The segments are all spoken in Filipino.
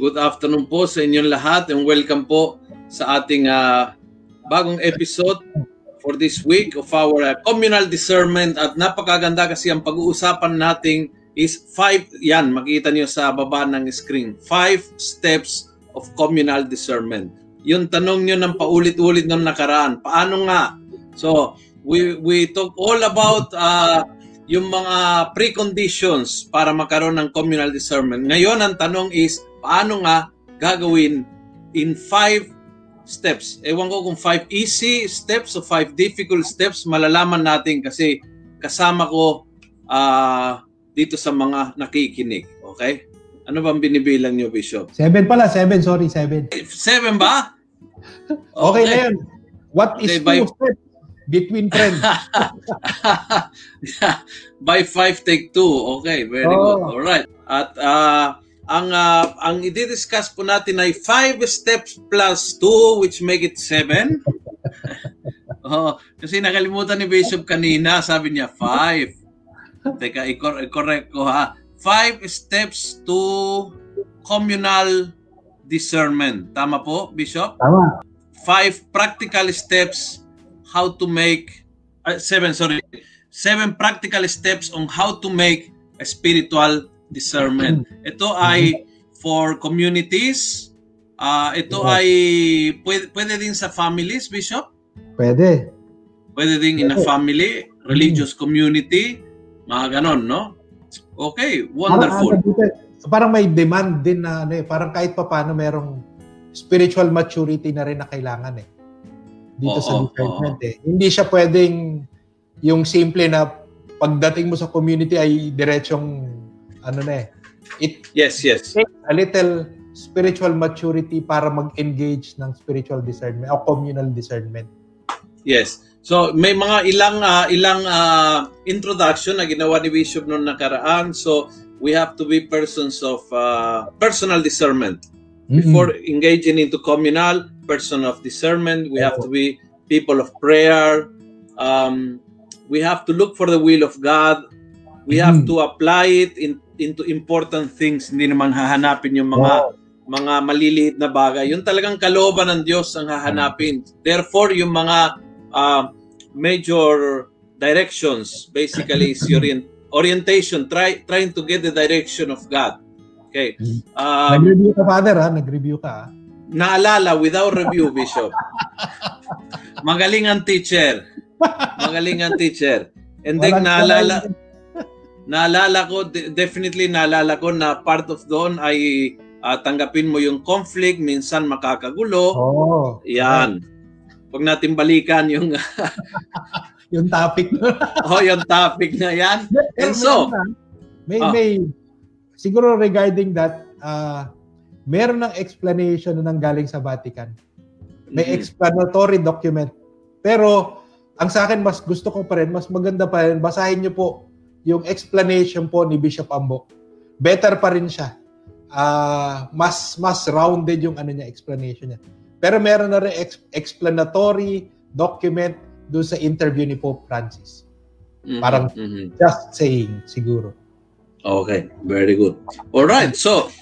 Good afternoon po sa inyong lahat and welcome po sa ating uh, bagong episode for this week of our uh, communal discernment at napakaganda kasi ang pag-uusapan natin is five, yan, makita niyo sa baba ng screen, five steps of communal discernment. Yung tanong niyo ng paulit-ulit nung nakaraan, paano nga? So, we, we talk all about uh, yung mga preconditions para magkaroon ng communal discernment. Ngayon, ang tanong is, paano nga gagawin in five steps. Ewan ko kung five easy steps o five difficult steps, malalaman natin kasi kasama ko uh, dito sa mga nakikinig. Okay? Ano bang binibilang niyo, Bishop? Seven pala, seven. Sorry, seven. Seven ba? Okay, okay na yan. What is Okay, two by- steps between friends? By five, take two. Okay, very Oh. good. All right. At uh, ang uh, ang i-discuss po natin ay five steps plus two which make it seven. oh, kasi nakalimutan ni Bishop kanina, sabi niya five. Teka, i-cor- i-correct ko ha. Five steps to communal discernment. Tama po, Bishop? Tama. five practical steps how to make uh, seven sorry seven practical steps on how to make a spiritual discernment ito ay for communities uh, ito Yeah. ay pwede, pwede din sa families bishop Pwede. pwede din in a Pwede. family religious community mga ganon no okay wonderful Parang, dito, parang may demand din na ano eh, parang kahit pa paano merong spiritual maturity na rin na kailangan eh. Dito sa Oo, discernment eh. Hindi siya pwedeng yung simple na pagdating mo sa community ay diretsong ano na eh. It yes yes a little spiritual maturity para mag-engage ng spiritual discernment o communal discernment. Yes. So may mga ilang ah, ilang ah, introduction na ginawa ni Bishop noong nakaraan. So we have to be persons of ah, personal discernment before engaging into communal person of discernment. We have to be people of prayer. Um, we have to look for the will of God. We have Mhm. to apply it in, into important things. Hindi naman hahanapin yung mga mga maliliit na bagay. Yung talagang kalooban ng Diyos ang hahanapin. Therefore, yung mga uh, major directions basically is your orient- orientation, try, trying to get the direction of God. Okay. Um, Nag-review ka, Father, ha? Nag-review ka, ha? naalala without review, Bishop. Magaling ang teacher. Magaling ang teacher. And then Walang naalala. Naalala ko, de- definitely naalala ko na part of doon ay ah, tanggapin mo yung conflict, minsan makakagulo. Oo. Yan. Huwag natin balikan yung Yung topic. oh, yung topic na yan. And so, may, Ah. may, siguro regarding that, uh, meron ng explanation na nanggaling sa Vatican. May Mhm. explanatory document. Pero, ang sa akin, mas gusto ko pa rin, mas maganda pa rin, basahin niyo po yung explanation po ni Bishop Ambo. Better pa rin siya. Ah, mas mas rounded yung ano niya explanation niya. Pero meron na rin ex- explanatory document doon sa interview ni Pope Francis. Mhm, parang- mhm. Just saying, siguro. Okay, very good. All right, so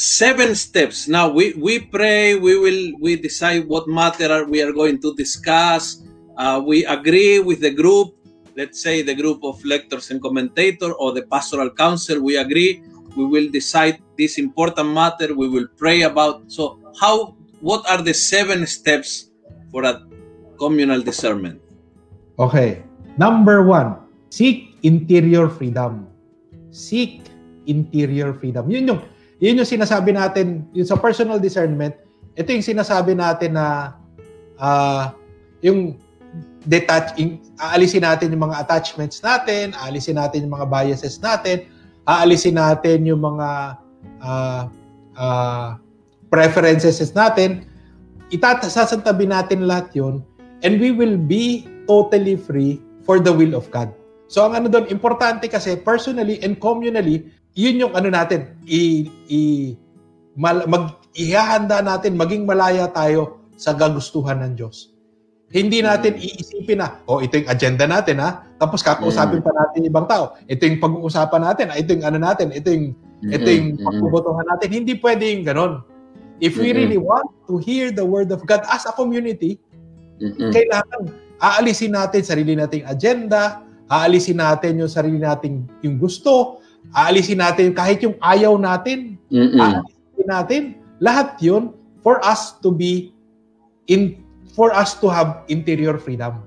seven steps. Now we we pray. We will we decide what matter we are going to discuss. Uh, we agree with the group. Let's say the group of lectors and commentator or the pastoral council. We agree. We will decide this important matter. We will pray about. So how what are the seven steps for a communal discernment? Okay. Number one, seek interior freedom. Seek interior freedom. Yun yung, yun yung sinasabi natin, yung sa personal discernment, ito yung sinasabi natin na uh, yung detach, aalisin natin yung mga attachments natin, aalisin natin yung mga biases natin, aalisin natin yung mga uh, uh, preferences natin, itatasasantabi natin lahat yun, and we will be totally free for the will of God. So ang ano doon, importante kasi personally and communally, yun yung ano natin, i, i, mal, mag, ihahanda natin, maging malaya tayo sa gagustuhan ng Diyos. Hindi natin iisipin na, oh, ito yung agenda natin ha. Tapos kakausapin pa natin ibang tao. Ito yung pag-uusapan natin, ito yung ano natin, ito yung ito yung pagbubotohan natin. Hindi pwede yung ganon. If we really want to hear the word of God as a community, kailangan aalisin natin sarili nating agenda, aalisin natin yung sarili nating yung gusto, aalisin natin kahit yung ayaw natin, aalisin natin lahat yun for us to be in for us to have interior freedom.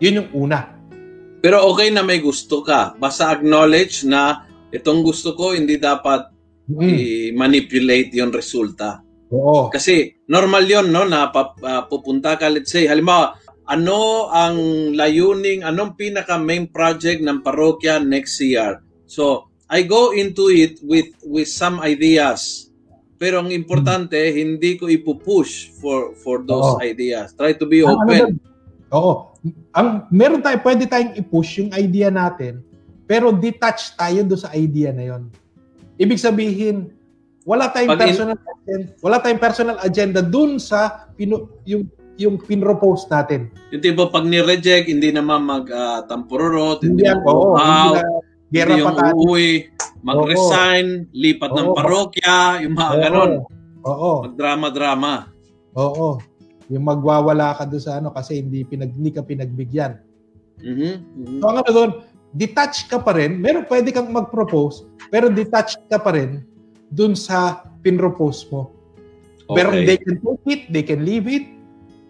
Yun yung una. Pero okay na may gusto ka. Basta acknowledge na itong gusto ko hindi dapat mm. i-manipulate yung resulta. Oo. Kasi normal yon no na uh, pupunta ka let's say halimbawa ano ang layuning anong pinaka main project ng parokya next year. So I go into it with with some ideas pero ang importante, hmm. hindi ko ipupush for for those Oo. ideas. Try to be ano open. Ano, Oo. Ang meron tayo, pwede tayong i-push yung idea natin, pero detach tayo do sa idea na yon. Ibig sabihin, wala tayong Pag personal in... agenda, wala tayong personal agenda dun sa pinu, yung yung pinropose natin. Yung tipo pag ni-reject, hindi naman mag-tampururot, uh, hindi, hindi mo wow, hindi yung uuwi mag-resign, lipat Oo. ng parokya, yung mga Oo. ganon. Oo. Magdrama-drama. Oo. Yung magwawala ka doon sa ano kasi hindi, pinag, hindi ka pinagbigyan. Mm-hmm. mm-hmm. So ang ano doon, detach ka pa rin. Meron pwede kang mag-propose, pero detach ka pa rin doon sa pinropose mo. Okay. Pero they can take it, they can leave it.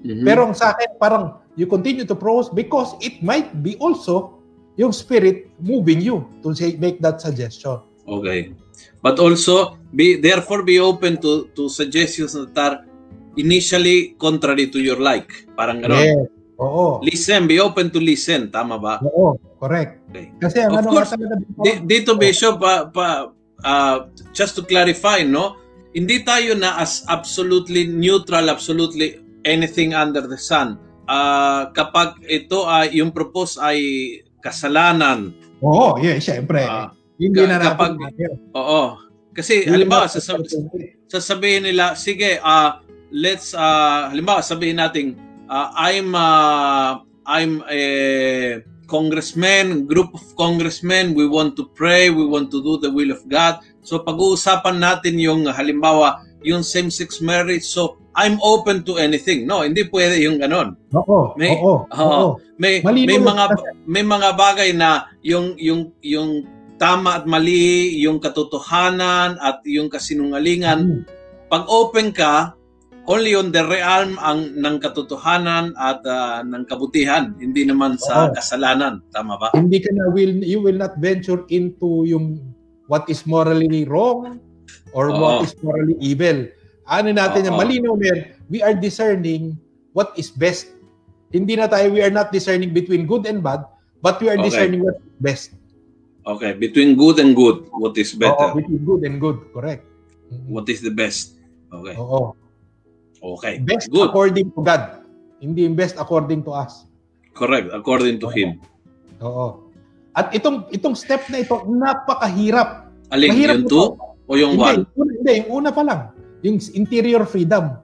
Mm-hmm. Pero ang sa akin, parang you continue to propose because it might be also yung spirit moving you to say make that suggestion. Okay. But also be therefore be open to to suggestions that are initially contrary to your like. Parang gano'n. Yes. Oo. Listen, be open to listen, tama ba? Oo, correct. Okay. Kasi ang of ano course, dito, dito Bishop pa, pa uh, just to clarify, no? Hindi tayo na as absolutely neutral, absolutely anything under the sun. Uh, kapag ito ay uh, yung propose ay kasalanan. Oo, yeah, syempre. Uh, Hindi ka, na kapag, Oo. Kasi halimbawa sasab- sasabihin nila, sige, uh, let's uh, halimbawa sabihin natin uh, I'm uh, I'm a congressman, group of congressmen, we want to pray, we want to do the will of God. So pag-uusapan natin yung halimbawa yung same-sex marriage. So I'm open to anything. No, hindi pwede yung ganon. Oo. May, oo, oo. May may mga may mga bagay na yung yung yung tama at mali, yung katotohanan at yung kasinungalingan. Hmm. Pag open ka, only on the realm ang ng katotohanan at uh, ng kabutihan, hindi naman sa Oo. kasalanan, tama ba? Hindi ka na will you will not venture into yung what is morally wrong or Oo. what is morally evil ano natin yung malinaw men, we are discerning what is best. Hindi na tayo, we are not discerning between good and bad, but we are okay. discerning what is best. Okay, between good and good, what is better? Oo, between good and good, correct. Mm-hmm. What is the best? Okay. Oo. Okay, best good. according to God. Hindi best according to us. Correct, according to Oo. Him. Oo. At itong itong step na ito, napakahirap. Alin, Mahirap yung two o yung hindi, one? Una, hindi, yung una pa lang yung interior freedom.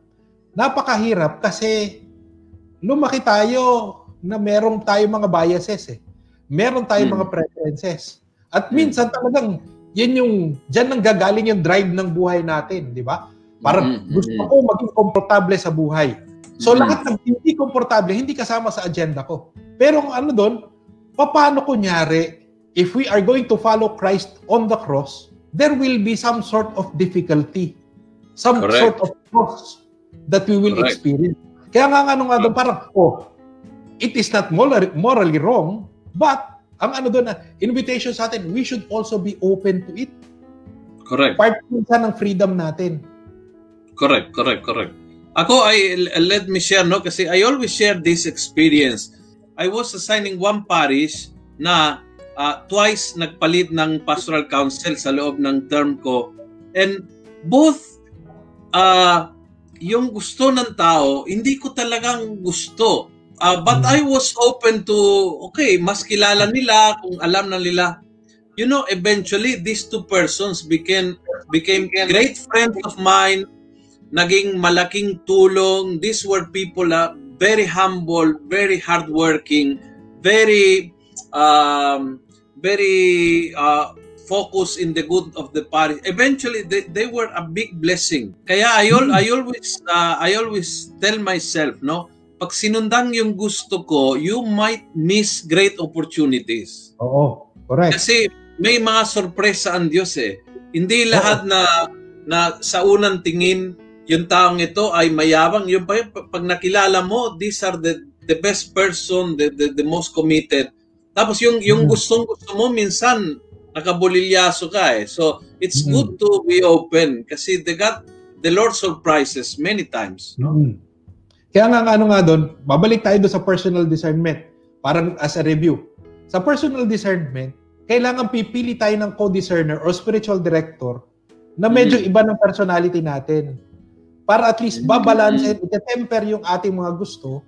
Napakahirap kasi lumaki tayo na meron tayo mga biases eh. Meron tayo hmm. mga preferences. At hmm. minsan talagang yan yung diyan nang gagaling yung drive ng buhay natin, di ba? Para hmm. gusto ko maging komportable sa buhay. So hmm. lahat ng hindi komportable, hindi kasama sa agenda ko. Pero kung ano doon, paano kunyari if we are going to follow Christ on the cross, there will be some sort of difficulty some Correct. sort of cross. that we will Correct. experience. Kaya nga nga ano nga doon, parang, oh, it is not moral, morally wrong, but ang ano doon, na invitation sa atin, we should also be open to it. Correct. Part sa ng freedom natin. Correct, correct, correct. Ako ay let me share no kasi I always share this experience. I was assigning one parish na ah, twice nagpalit ng pastoral council sa loob ng term ko and both ah yung gusto ng tao hindi ko talagang gusto. Ah, but Mm. I was open to okay, mas kilala nila kung alam na nila. You know, eventually these two persons became became great friends of mine naging malaking tulong. These were people uh, very humble, very hardworking, very um, very uh, focused in the good of the parish. Eventually, they, they were a big blessing. Kaya I, al- I always uh, I always tell myself, no, pag sinundan yung gusto ko, you might miss great opportunities. Oo, correct. Kasi may mga sorpresa ang Diyos eh. Hindi lahat na na sa unang tingin yung taong ito ay mayabang. Yung pa, pag nakilala mo, these are the the best person, the the, the most committed. Tapos yung yung Mm. gustong gusto mo minsan nakabulilyaso ka eh. So it's Mm. good to be open kasi the God the Lord surprises many times. No? Mm. Kaya nga ano nga doon, babalik tayo doon sa personal discernment. Parang as a review. Sa personal discernment, kailangan pipili tayo ng co-discerner or spiritual director na medyo Mm. iba ng personality natin. Para at least babalance and ite-temper yung ating mga gusto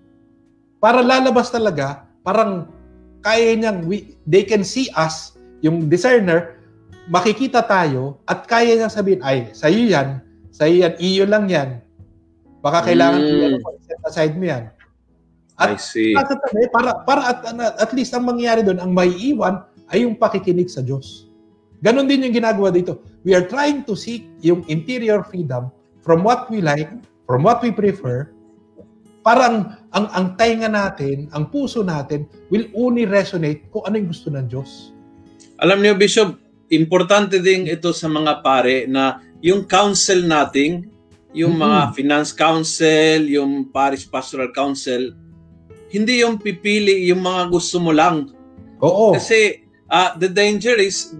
para lalabas talaga, parang kaya niyang, we, they can see us, yung discerner, makikita tayo at kaya niyang sabihin, ay, sa'yo yan, sa'yo yan, iyo lang yan. Baka kailangan Mm. mo, set aside mo yan. I At see. nasa tabi, para, para at, at least ang mangyayari doon, ang maiiwan ay yung pakikinig sa Diyos. Ganon din yung ginagawa dito. We are trying to seek yung interior freedom from what we like, from what we prefer, parang ang ang tainga natin, ang puso natin will only resonate kung ano yung gusto ng Diyos. Alam niyo, Bishop, importante din ito sa mga pare na yung council nating, yung Mhm. mga finance council, yung parish pastoral council, hindi yung pipili yung mga gusto mo lang. Oo. Kasi uh, the danger is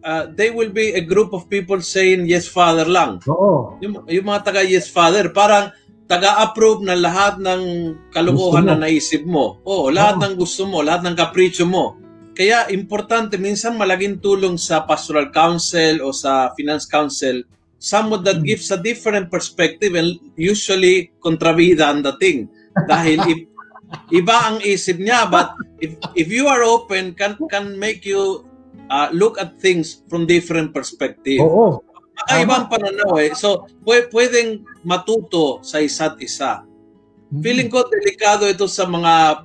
uh, they will be a group of people saying yes father lang. Oo. Yung, yung mga taga yes father, parang taga-approve na lahat ng kalukuhan na naisip mo. Oo, lahat Oo. ng gusto mo, lahat ng kapritsyo mo. Kaya importante, minsan malaking tulong sa pastoral council o sa finance council, someone that Hmm. gives a different perspective and usually kontrabida ang dating. Dahil if, iba ang isip niya, but if, if you are open, can, can make you uh, look at things from different perspective. Oo. Kakaibang pananaw eh. So, pwe- pwedeng matuto sa isa't isa. Mm. Feeling ko delikado ito sa mga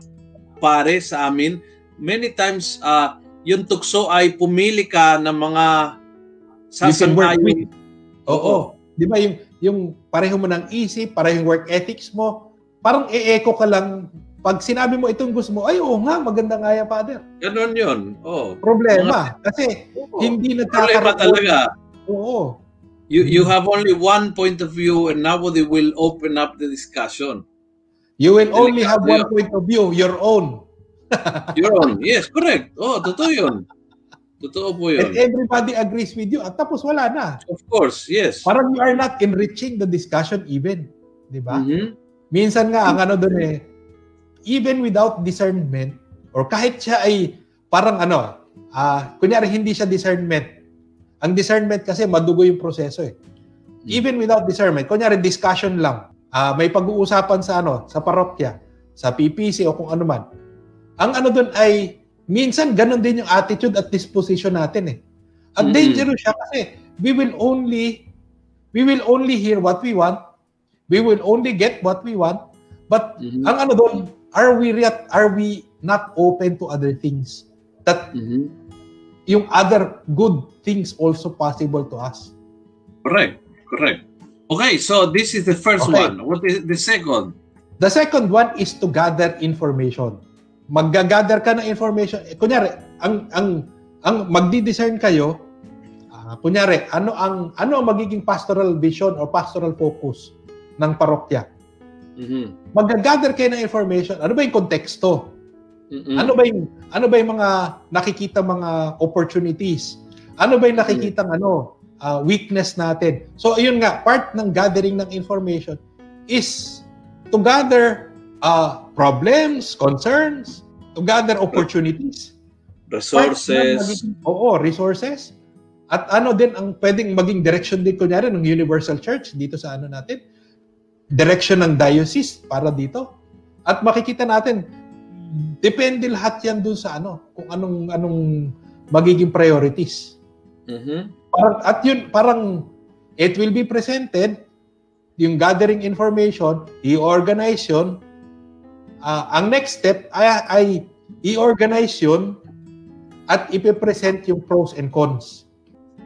pare sa amin. Many times, ah, yung tukso ay pumili ka ng mga with. Oo. Di ba yung, yung pareho mo ng isip, pareho yung work ethics mo, parang e-echo ka lang. Pag sinabi mo itong gusto mo, ay oo nga, maganda nga yan, Father. Ganon yun. Oh. Problema. Kasi hindi Problema nagkakaroon. talaga. Oo. You, you have only one point of view and nobody will open up the discussion. You will only have one point of view, your own. Your own. Yes, correct. Oh, totoo yun. Totoo po And yun. everybody agrees with you. At tapos wala na. Of course, yes. Parang you are not enriching the discussion even. Di ba? Mhm. Minsan nga, ang ano doon eh, even without discernment, or kahit siya ay parang ano, ah kunyari hindi siya discernment. Ang discernment kasi madugo yung proseso eh. Even without discernment, kunyari discussion lang, ah may pag-uusapan sa ano, sa parokya, sa PPC o kung ano man. Ang ano doon ay, minsan ganun din yung attitude at disposition natin eh. At Mhm. dangerous siya kasi we will only we will only hear what we want. We will only get what we want. But Mhm. ang ano doon, are we re- are we not open to other things? That Mhm. Yung other good things also possible to us. Correct. Correct. Okay, so this is the first Okay. one. What is the second? The second one is to gather information. Magga-gather ka ng information. Eh, kunyari, ang ang ang magdi-discern kayo, ah, kunyari, ano ang ano ang magiging pastoral vision or pastoral focus ng parokya. Mhm. Mag-gather kayo ng information. Ano ba yung konteksto? Mhm. Ano ba yung ano ba yung mga nakikita mga opportunities? Ano ba yung nakikita ano ah, weakness natin? So ayun nga, part ng gathering ng information is to gather ah, problems, concerns, to gather opportunities. Resources. magiging- oo, resources. At ano din ang pwedeng maging direction din kunyari ng Universal Church dito sa ano natin, direction ng diocese para dito. At makikita natin, depende lahat yan dun sa ano, kung anong anong magiging priorities. Mhm. Parang, at yun, parang it will be presented, yung gathering information, i-organize yun. Ah, ang next step ay, ay i-organize yun at ipipresent yung pros and cons.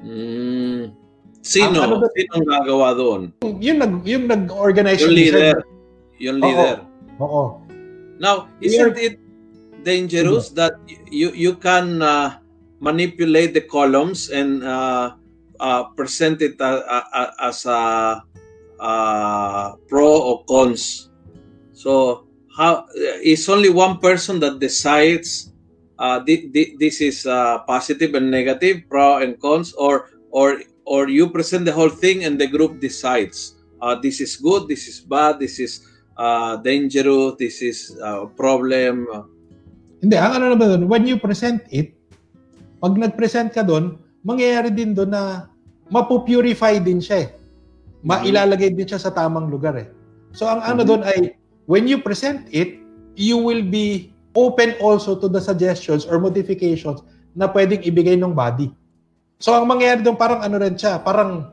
Mm. Sino? Ang ano ba- Sino ang gagawa doon? Yung nag yung nag-organize Yung yung leader. Yung Oo. leader. Oo. Now, isn't it dangerous that you you can uh, manipulate the columns and uh, uh, present it uh, uh, uh, as a pro or cons? So, how is only one person that decides uh, thi- thi- this is uh, positive and negative, pro and cons, or or or you present the whole thing and the group decides uh, this is good, this is bad, this is uh, dangerous, this is uh, a problem. Hindi, ang ano naman doon, when you present it, pag nag-present ka doon, mangyayari din doon na mapupurify din siya eh. Mailalagay din siya sa tamang lugar eh. So ang ano Mhm. doon ay, when you present it, you will be open also to the suggestions or modifications na pwedeng ibigay ng body. So ang mangyayari doon parang ano rin siya, parang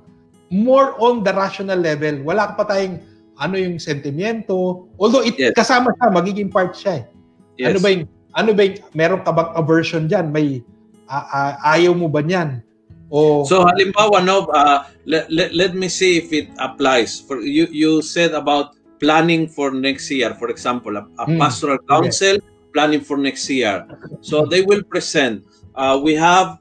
more on the rational level. Wala ka pa tayong ano yung sentimiento. Although it Yes. kasama siya, magiging part siya eh. Yes. Ano ba yung ano ba yung meron ka bang aversion diyan? May a- a- ayaw mo ba niyan? O So halimbawa no uh, let, let, let me see if it applies. For you you said about planning for next year for example a, a Hmm. pastoral council planning for next year. So they will present uh, we have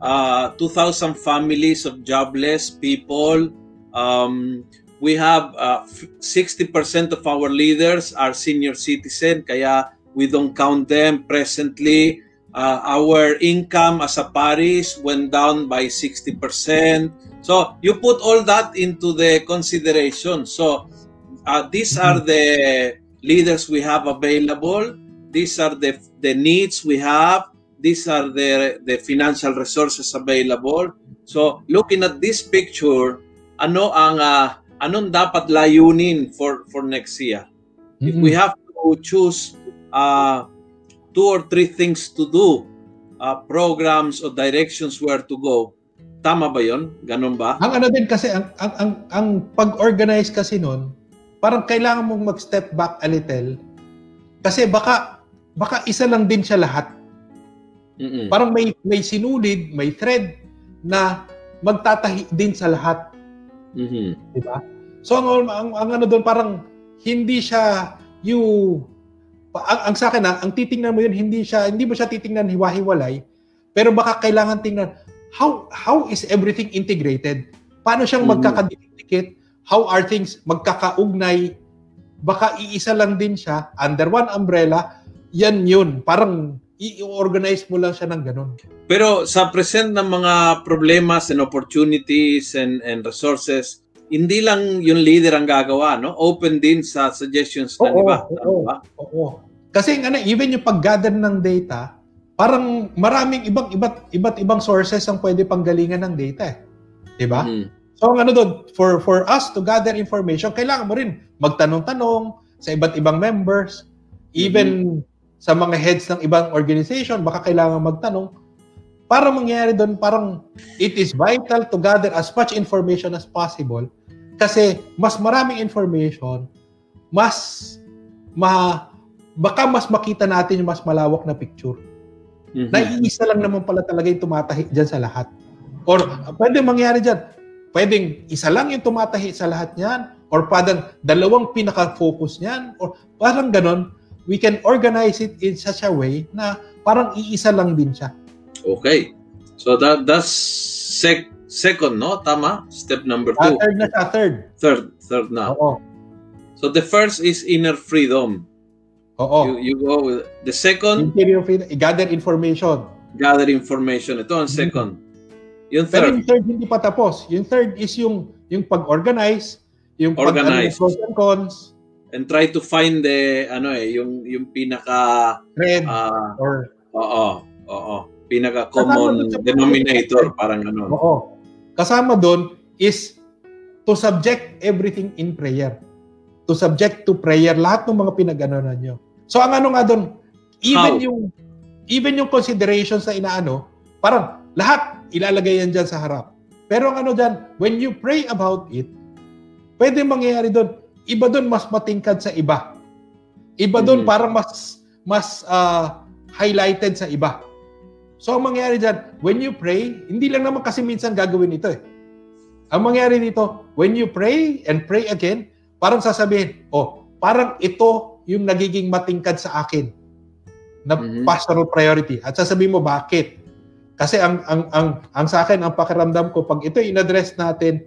uh, 2000 families of jobless people um, we have uh, f- 60% of our leaders are senior citizen kaya we don't count them presently uh, our income as a parish went down by 60%. So you put all that into the consideration. So uh, these are the leaders we have available. These are the the needs we have. These are the the financial resources available. So looking at this picture, ano ang uh, anong dapat layunin for for next year? If we have to choose uh, two or three things to do, uh, programs or directions where to go, tama ba yon? Ganun ba? ang ano din kasi ang ang ang, ang pag-organize kasi noon, parang kailangan mong mag-step back a little kasi baka baka isa lang din siya lahat. Mm-mm. Parang may may sinulid, may thread na magtatahi din sa lahat. Mhm. di ba? So ang, ang, ang ano doon parang hindi siya you ang, ang sa akin ah, ang titingnan mo yun hindi siya hindi mo siya titingnan hiwa-hiwalay pero baka kailangan tingnan how how is everything integrated? Paano siyang Mhm. magkakadikit? How are things magkakaugnay? Baka iisa lang din siya under one umbrella. Yan yun. Parang i-organize mo lang siya ng ganun. Pero sa present ng mga problemas and opportunities and and resources, hindi lang yung leader ang gagawa, no? Open din sa suggestions ng Oo, iba. oo. Ba? Oo. Kasi ano, even yung pag-gather ng data, parang maraming ibang iba't iba't ibang sources ang pwede panggalingan ng data, eh. 'Di ba? Mhm. So ang ano doon, for for us to gather information, kailangan mo rin magtanong-tanong sa iba't ibang members, even sa mga heads ng ibang organization, baka kailangan magtanong para mangyari doon parang it is vital to gather as much information as possible kasi mas maraming information, mas ma baka mas makita natin yung mas malawak na picture. Mhm. Naiisa lang naman pala talaga yung tumatahi dyan sa lahat. Or uh, pwede mangyari dyan, pwedeng isa lang yung tumatahi sa lahat niyan, or parang dalawang pinaka-focus niyan, or parang ganon, we can organize it in such a way na parang iisa lang din siya. Okay. So that that's sec- second, no? Tama? Step number Ah, two. third na siya, third. Third, third na. Oo. So the first is inner freedom. Oo. You, you go with the second, Interior freedom, gather information. gather information. Ito ang Mhm. second. Yung Pero third, yung third hindi pa tapos. Yung third is yung yung pag-organize, yung Organize. pag pros and cons, and try to find the ano eh yung yung pinaka thread, ah, or oo oo pinaka common denominator parang ano. oo. Kasama doon is to subject everything in prayer. To subject to prayer lahat ng mga pinag-anonan nyo. So ang ano nga doon, even How? yung even yung considerations na inaano, parang lahat ilalagay yan dyan sa harap. Pero ang ano dyan, when you pray about it, pwede mangyayari doon. Iba doon mas matingkad sa iba. Iba doon Mhm. parang mas mas ah, highlighted sa iba. So ang mangyayari dyan, when you pray, hindi lang naman kasi minsan gagawin ito eh. Ang mangyayari dito, when you pray and pray again, parang sasabihin, oh, parang ito yung nagiging matingkad sa akin na Mhm. pastoral priority. At sasabihin mo, bakit? Kasi ang ang ang ang sa akin ang pakiramdam ko pag ito in-address natin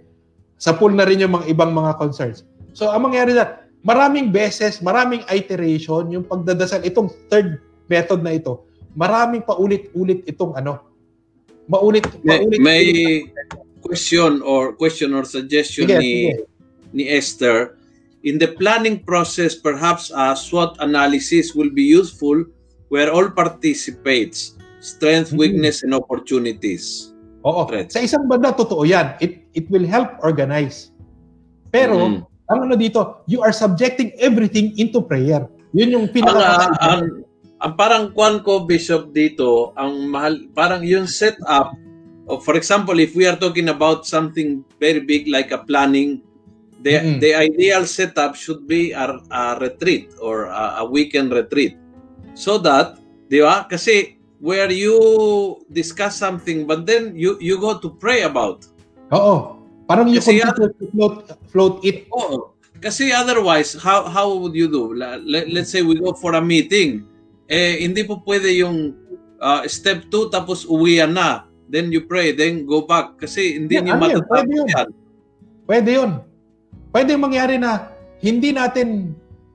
sa pool na rin yung mga ibang mga concerns. So ang mangyayari na maraming beses, maraming iteration yung pagdadasal itong third method na ito. Maraming paulit-ulit itong ano. Maulit May, paulit may question or question or suggestion Sige, ni sige. ni Esther in the planning process perhaps a SWOT analysis will be useful where all participates strength Mhm. weakness and opportunities Oo. Threats. Sa isang banda, totoo yan. It, it will help organize. Pero, Mhm. Ang ano dito, you are subjecting everything into prayer. Yun yung ang, pinaka ah, ang, ang parang kwan ko bishop dito ang mahal parang yung setup of, for example if we are talking about something very big like a planning the Mm-mm. the ideal setup should be a, a retreat or a, a weekend retreat so that di ba kasi where you discuss something but then you you go to pray about Oo. Parang Kasi continue to float, float it. Oo. Kasi otherwise, how how would you do? Let, let's say we go for a meeting. Eh, hindi po pwede yung uh, step 2 tapos uwian na. Then you pray, then go back. Kasi hindi Yeah, niyo ano matatapos Pwede yun. yan. Pwede yun. Pwede mangyari na hindi natin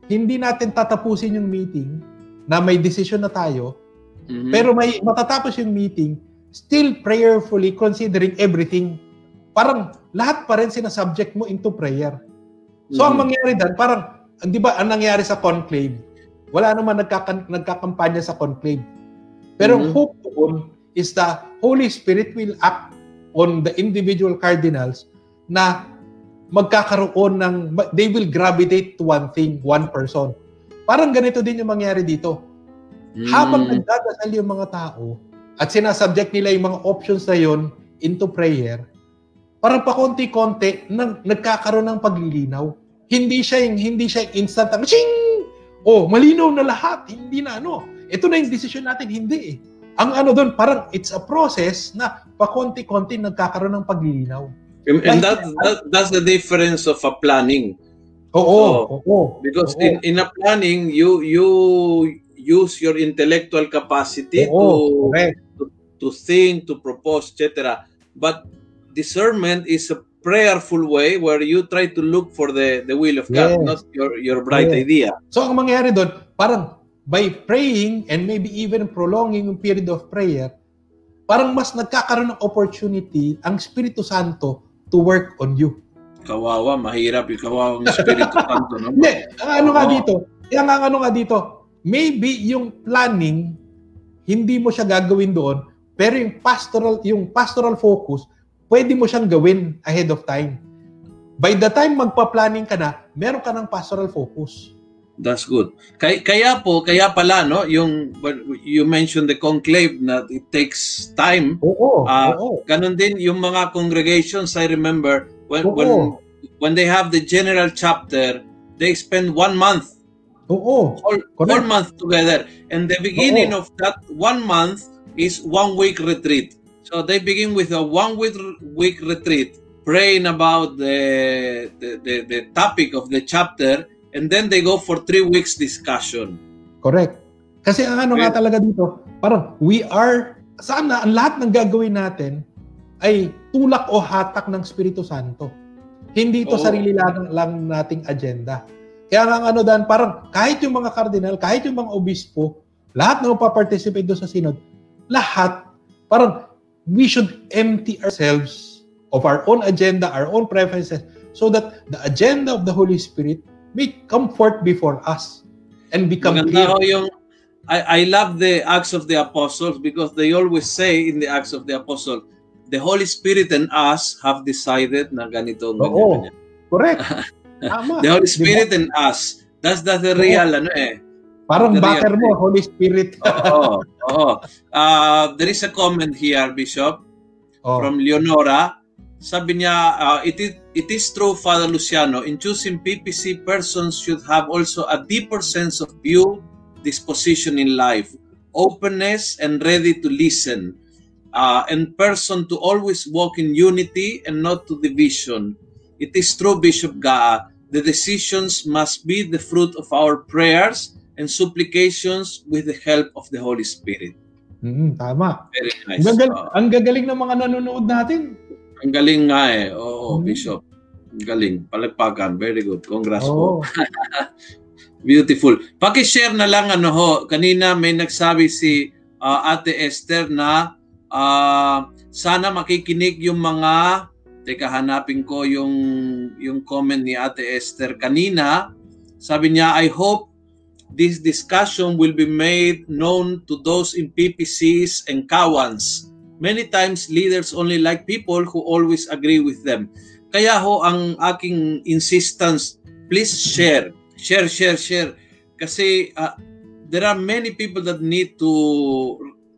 hindi natin tatapusin yung meeting na may decision na tayo, Mhm. pero may matatapos yung meeting, still prayerfully considering everything. Parang lahat pa rin sinasubject mo into prayer. So ang Mhm. mangyari dan, parang, di ba, ang nangyari sa conclave, wala naman nagkakan, nagkakampanya sa conclave. Pero Mhm. hope doon is the Holy Spirit will act on the individual cardinals na magkakaroon ng, they will gravitate to one thing, one person. Parang ganito din yung mangyari dito. Habang Mhm. nagdadasal yung mga tao at sinasubject nila yung mga options na yon into prayer, parang pakonti-konti nang nagkakaroon ng paglilinaw. Hindi siya yung hindi siya yung instant ang ching! Oh, malinaw na lahat. Hindi na ano. Ito na yung decision natin. Hindi eh. Ang ano doon, parang it's a process na pakonti-konti nagkakaroon ng paglilinaw. And, and that, that that's the difference of a planning. Oo, oo. Because Oo. in, in a planning, you you use your intellectual capacity to Oo, correct. to think, to propose, etc. But discernment is a prayerful way where you try to look for the, the will of God, Yes. not your, your bright Yes. idea. So ang mangyayari doon, parang by praying and maybe even prolonging yung period of prayer, parang mas nagkakaroon ng opportunity ang Espiritu Santo to work on you. Kawawa, mahirap yung kawawang Espiritu Santo. No? Hindi, ang ano nga dito, nga ang ano nga dito, maybe yung planning, hindi mo siya gagawin doon, pero yung pastoral, yung pastoral focus, pwede mo siyang gawin ahead of time. By the time magpa-planning ka na, meron ka ng pastoral focus. That's good. Kaya, kaya po, kaya pala, no, yung, you mentioned the conclave na it takes time. Oo, Ah, oo. Ganon din yung mga congregations, I remember, when, Oo. when, when they have the general chapter, they spend one month Oo. Correct. whole month together. And the beginning of that one month is one week retreat. So they begin with a one week, week retreat, praying about the, the, the, the topic of the chapter, and then they go for three weeks discussion. Correct. Kasi ang ano nga Okay. talaga dito, parang we are, sana ang lahat ng gagawin natin ay tulak o hatak ng Espiritu Santo. Hindi ito Oo. sarili lang, lang nating agenda. Kaya nga ano dan, parang kahit yung mga cardinal, kahit yung mga obispo, lahat na participate doon sa synod, lahat, parang we should empty ourselves of our own agenda, our own preferences, so that the agenda of the Holy Spirit may come forth before us and become Maganda clear. yung I, I love the Acts of the Apostles because they always say in the Acts of the Apostles, the Holy Spirit and us have decided na ganito, Oo. ganyan. Correct. Tama. The Holy? Spirit and us. That's that's the real ano eh. Parang the backer mo, Holy Spirit. Oo. Oo. Uh, there is a comment here, Bishop, Oh. from Leonora. Sabi niya, uh, it, is, it is true, Father Luciano, in choosing PPC, persons should have also a deeper sense of view, disposition in life, openness, and ready to listen. Uh, and person to always walk in unity and not to division. It is true, Bishop Gaa, the decisions must be the fruit of our prayers and supplications with the help of the Holy Spirit. Mm, tama. Very Ang, nice. gagal- Oo. ang gagaling ng mga nanonood natin. Ang galing nga eh. Oo, Hmm. Bishop. Ang galing. Palagpakan. Very good. Congrats Oo. po. Beautiful. Paki-share na lang ano ho. Kanina may nagsabi si ah, Ate Esther na ah, sana makikinig yung mga Teka, hanapin ko yung yung comment ni Ate Esther kanina. Sabi niya, I hope this discussion will be made known to those in PPCs and Kawans. Many times leaders only like people who always agree with them. Kaya ho ang aking insistence, please share. Share, share, share. Kasi uh, there are many people that need to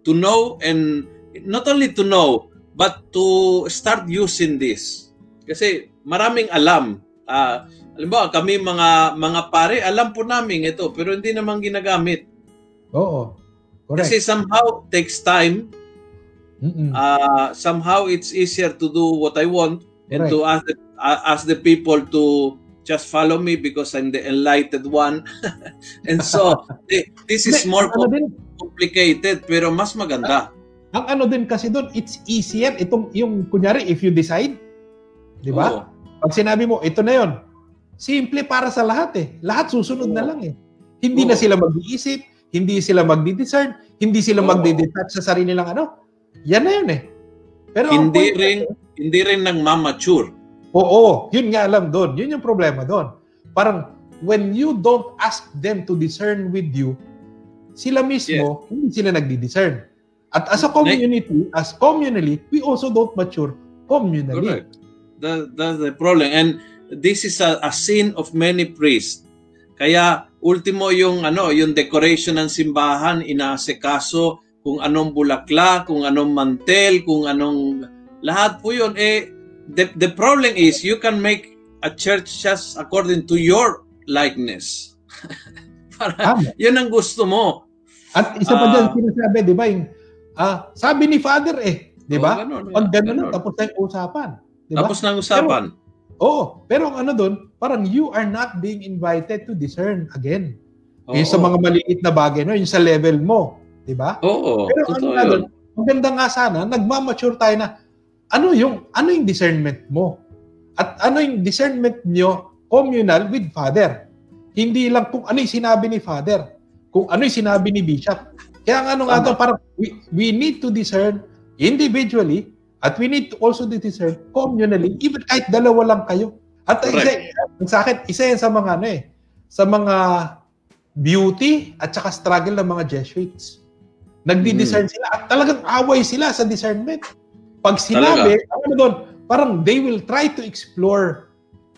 to know and not only to know but to start using this. Kasi maraming alam. Ah, halimbawa kami mga mga pare, alam po namin ito pero hindi naman ginagamit. Oo. Correct. Kasi somehow takes time Mm-mm. uh, somehow it's easier to do what I want and to ask the, uh, ask the people to just follow me because I'm the enlightened one. and so thi- this is more ang ano din, complicated pero mas maganda. ang ano din kasi doon, it's easier. Itong, yung, kunyari, if you decide, di ba? Oo. Pag sinabi mo, ito na yon simple para sa lahat eh. Lahat susunod na lang eh. Hindi na sila mag-iisip, hindi sila magdi-discern, hindi sila magdi-detach sa sarili lang ano. Yan na yun eh. Pero Hindi point- rin hindi rin nang mature. Oo, yun nga lang doon. Yun yung problema doon. Parang when you don't ask them to discern with you, sila mismo, hindi sila nagdi-discern. At as a community, as communally, we also don't mature communally. Correct. That, that's the problem. And this is a, a sin of many priests. Kaya ultimo yung ano, yung decoration ng simbahan inaasikaso kung anong bulaklak, kung anong mantel, kung anong lahat po yun eh the, the problem is you can make a church just according to your likeness. Para, Tama. yun ang gusto mo. At isa pa Ah. dyan, sinasabi, di ba, yung, ah, sabi ni Father eh, di ba? Oo, ganun, na, ganun. tapos na yung usapan. Di ba? Tapos na ang usapan. Oo, pero ang ano doon, parang you are not being invited to discern again. Yung sa Oo. mga maliit na bagay, no? yung sa level mo. Di ba? Oo, Pero ano yun. doon, maganda nga sana, nagmamature tayo na ano yung ano yung discernment mo? At ano yung discernment nyo communal with Father? Hindi lang kung ano yung sinabi ni Father, kung ano yung sinabi ni Bishop. Kaya nga ano nga Tama. to, parang we, we need to discern individually at we need to also to discern communally, even kahit dalawa lang kayo. At isa, sa akin, isa yan sa mga ano eh, sa mga beauty at saka struggle ng mga Jesuits. Nagdi-discern Hmm. sila at talagang away sila sa discernment. Pag sinabi, ano doon, parang they will try to explore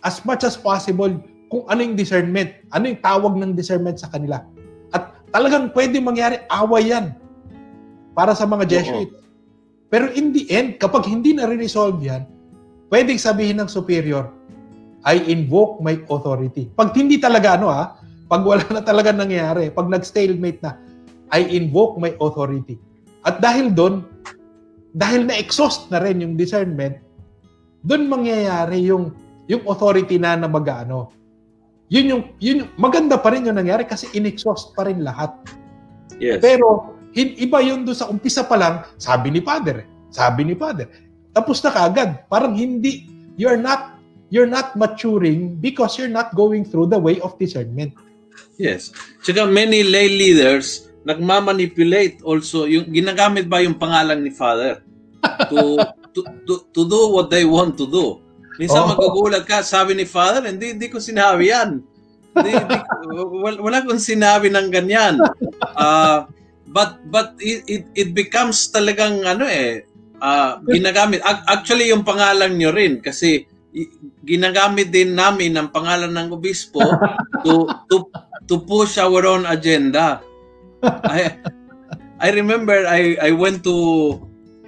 as much as possible kung ano yung discernment, ano yung tawag ng discernment sa kanila. At talagang pwede mangyari away yan para sa mga Jesuits. Pero in the end, kapag hindi na-resolve yan, pwedeng sabihin ng superior, I invoke my authority. Pag hindi talaga ano ha, pag wala na talaga nangyayari, pag nag-stalemate na, I invoke my authority. At dahil doon, dahil na-exhaust na rin yung discernment, doon mangyayari yung yung authority na na mag-ano. Yun yung, yun yung, maganda pa rin yung nangyari kasi in-exhaust pa rin lahat. Yes. Pero iba yun doon sa umpisa pa lang, sabi ni Father, sabi ni Father. Tapos na kaagad. Parang hindi, you're not, you're not maturing because you're not going through the way of discernment. Yes. Tsaka many lay leaders nagmamanipulate also yung ginagamit ba yung pangalan ni Father to to, to, to do what they want to do. Minsan oh. magugulat ka, sabi ni Father, hindi, hindi ko sinabi yan. Hindi, hindi, wala, wala kong sinabi ng ganyan. Uh, but but it, it, it becomes talagang ano eh, uh, ginagamit. Actually, yung pangalan nyo rin kasi ginagamit din namin ang pangalan ng obispo to, to, to push our own agenda. I, I remember I, I went to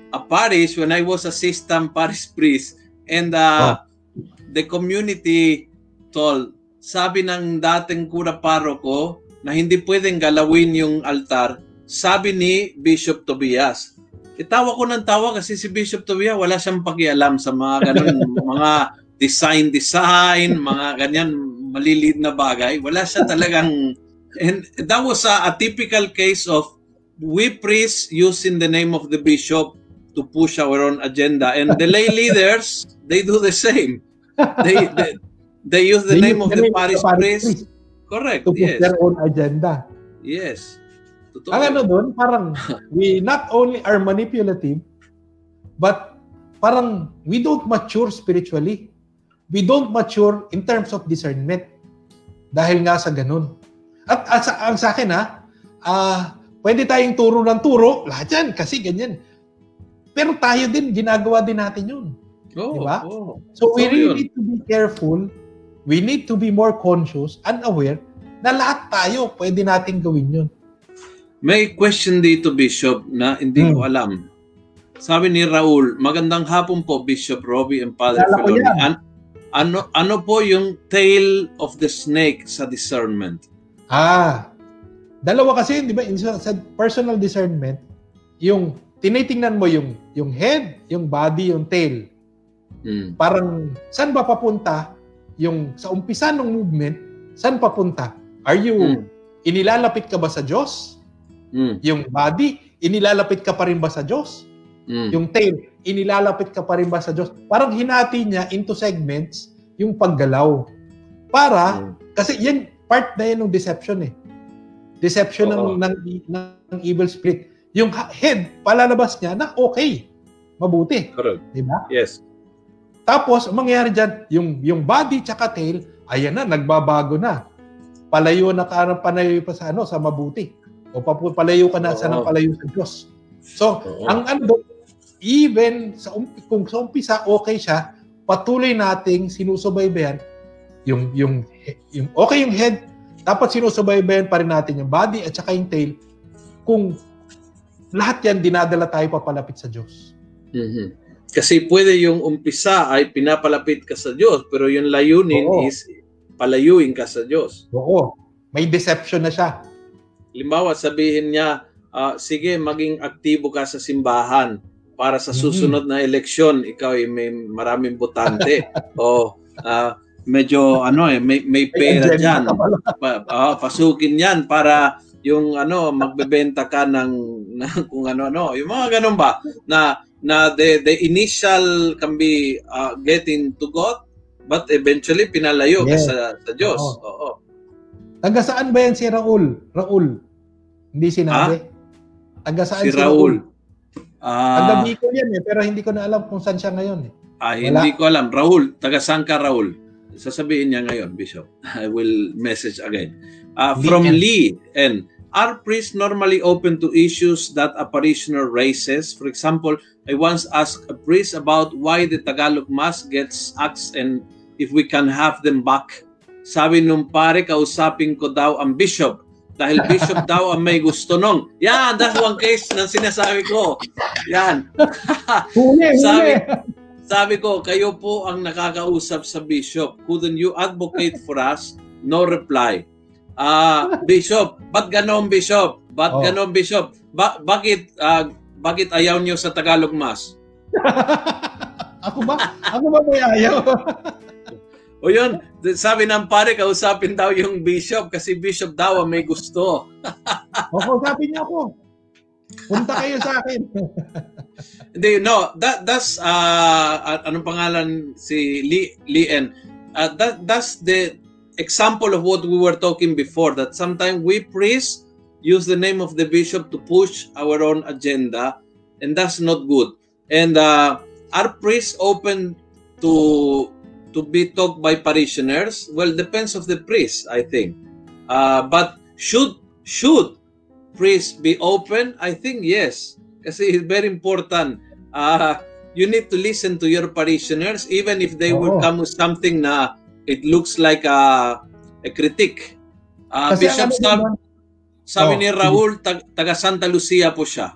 a parish when I was assistant parish priest and uh, oh. the community told, sabi ng dating kura paroko na hindi pwedeng galawin yung altar, sabi ni Bishop Tobias. Itawa ko ng tawa kasi si Bishop Tobias wala siyang pakialam sa mga ganun, mga design-design, mga ganyan maliliit na bagay. Wala siya talagang and that was a, a typical case of we priests using the name of the bishop to push our own agenda and the lay leaders they do the same they they, they use the they name use of the, the parish priest. priest correct to push yes. their own agenda yes Totoo. ang ano doon parang we not only are manipulative but parang we don't mature spiritually we don't mature in terms of discernment dahil nga sa ganun at, at sa, ang sa akin ha uh, pwede tayong turo ng turo lahat yan kasi ganyan pero tayo din, ginagawa din natin yun. Oh, Di ba? Oh. So we really need to be careful. We need to be more conscious and aware na lahat tayo pwede nating gawin yun. May question dito, Bishop, na hindi hmm. ko alam. Sabi ni Raul, magandang hapon po, Bishop Robbie and Father Filoni. An- ano, ano po yung tail of the snake sa discernment? Ah, dalawa kasi, di ba, sa personal discernment, yung tinitingnan mo yung yung head, yung body, yung tail. Mm. Parang saan ba papunta yung sa umpisa ng movement, saan papunta? Are you mm. inilalapit ka ba sa Diyos? Mm. Yung body, inilalapit ka pa rin ba sa Diyos? Mm. Yung tail, inilalapit ka pa rin ba sa Diyos? Parang hinati niya into segments yung paggalaw. Para, mm. kasi yan, part na yan ng deception eh. Deception ng, ng, ng evil spirit yung head, palalabas niya na okay. Mabuti. Correct. Di ba? Yes. Tapos, mangyayari dyan, yung, yung body tsaka tail, ayan na, nagbabago na. Palayo na ka panayo pa sa, ano, sa mabuti. O palayo ka na Oo. sa nang palayo sa Diyos. So, Oo. ang ano, even sa um, kung sa umpisa okay siya, patuloy nating sinusubaybayan yung yung yung okay yung head, dapat sinusubaybayan pa rin natin yung body at saka yung tail kung lahat yan dinadala tayo papalapit sa Diyos. Mm-hmm. Kasi pwede yung umpisa ay pinapalapit ka sa Diyos, pero yung layunin Oo. is palayuin ka sa Diyos. Oo. May deception na siya. Limbawa, sabihin niya, uh, sige, maging aktibo ka sa simbahan para sa mm-hmm. susunod na eleksyon, ikaw ay may maraming botante. o uh, medyo ano eh, may, may pera dyan. Pa, uh, pasukin yan para yung ano magbebenta ka ng, ng kung ano-ano yung mga ganun ba na na the the initial can be uh, getting to God but eventually pinalayo yes. ka sa sa Diyos oo, oo. Taga saan ba yan si Raul? Raul. Hindi sinabi. Ha? taga saan si, si Raul, Raul? Ah, taga Bicol yan eh pero hindi ko na alam kung saan siya ngayon eh. Ah, hindi ko alam. Raul taga saan ka Raul? Sasabihin niya ngayon Bishop. I will message again. Uh, from Lee and Are priests normally open to issues that a parishioner raises? For example, I once asked a priest about why the Tagalog Mass gets axed and if we can have them back. Sabi nung pare, kausapin ko daw ang bishop dahil bishop daw ang may gusto nung. Yan, that's one case na sinasabi ko. Yan. sabi, sabi ko, kayo po ang nakakausap sa bishop. Couldn't you advocate for us? No reply. Ah, uh, Bishop, ba't ganon Bishop? Ba't oh. ganon Bishop? Ba- bakit uh, bakit ayaw niyo sa Tagalog Mass? ako ba? Ako ba may ayaw? O yun, sabi ng pare, kausapin daw yung bishop kasi bishop daw ang may gusto. o, kausapin niya ako. Punta kayo sa akin. Hindi, no, that that's uh anong pangalan si Lee Lien. Uh, that that's the example of what we were talking before that sometimes we priests use the name of the bishop to push our own agenda and that's not good. And uh, are priests open to to be taught by parishioners? Well, depends of the priest, I think. Uh, but should should priests be open? I think yes. Kasi it's very important. Uh, you need to listen to your parishioners even if they will come with something na it looks like a, a critique. Uh, Bishop Sab, sabi oh, ni Raul, tag, taga Santa Lucia po siya.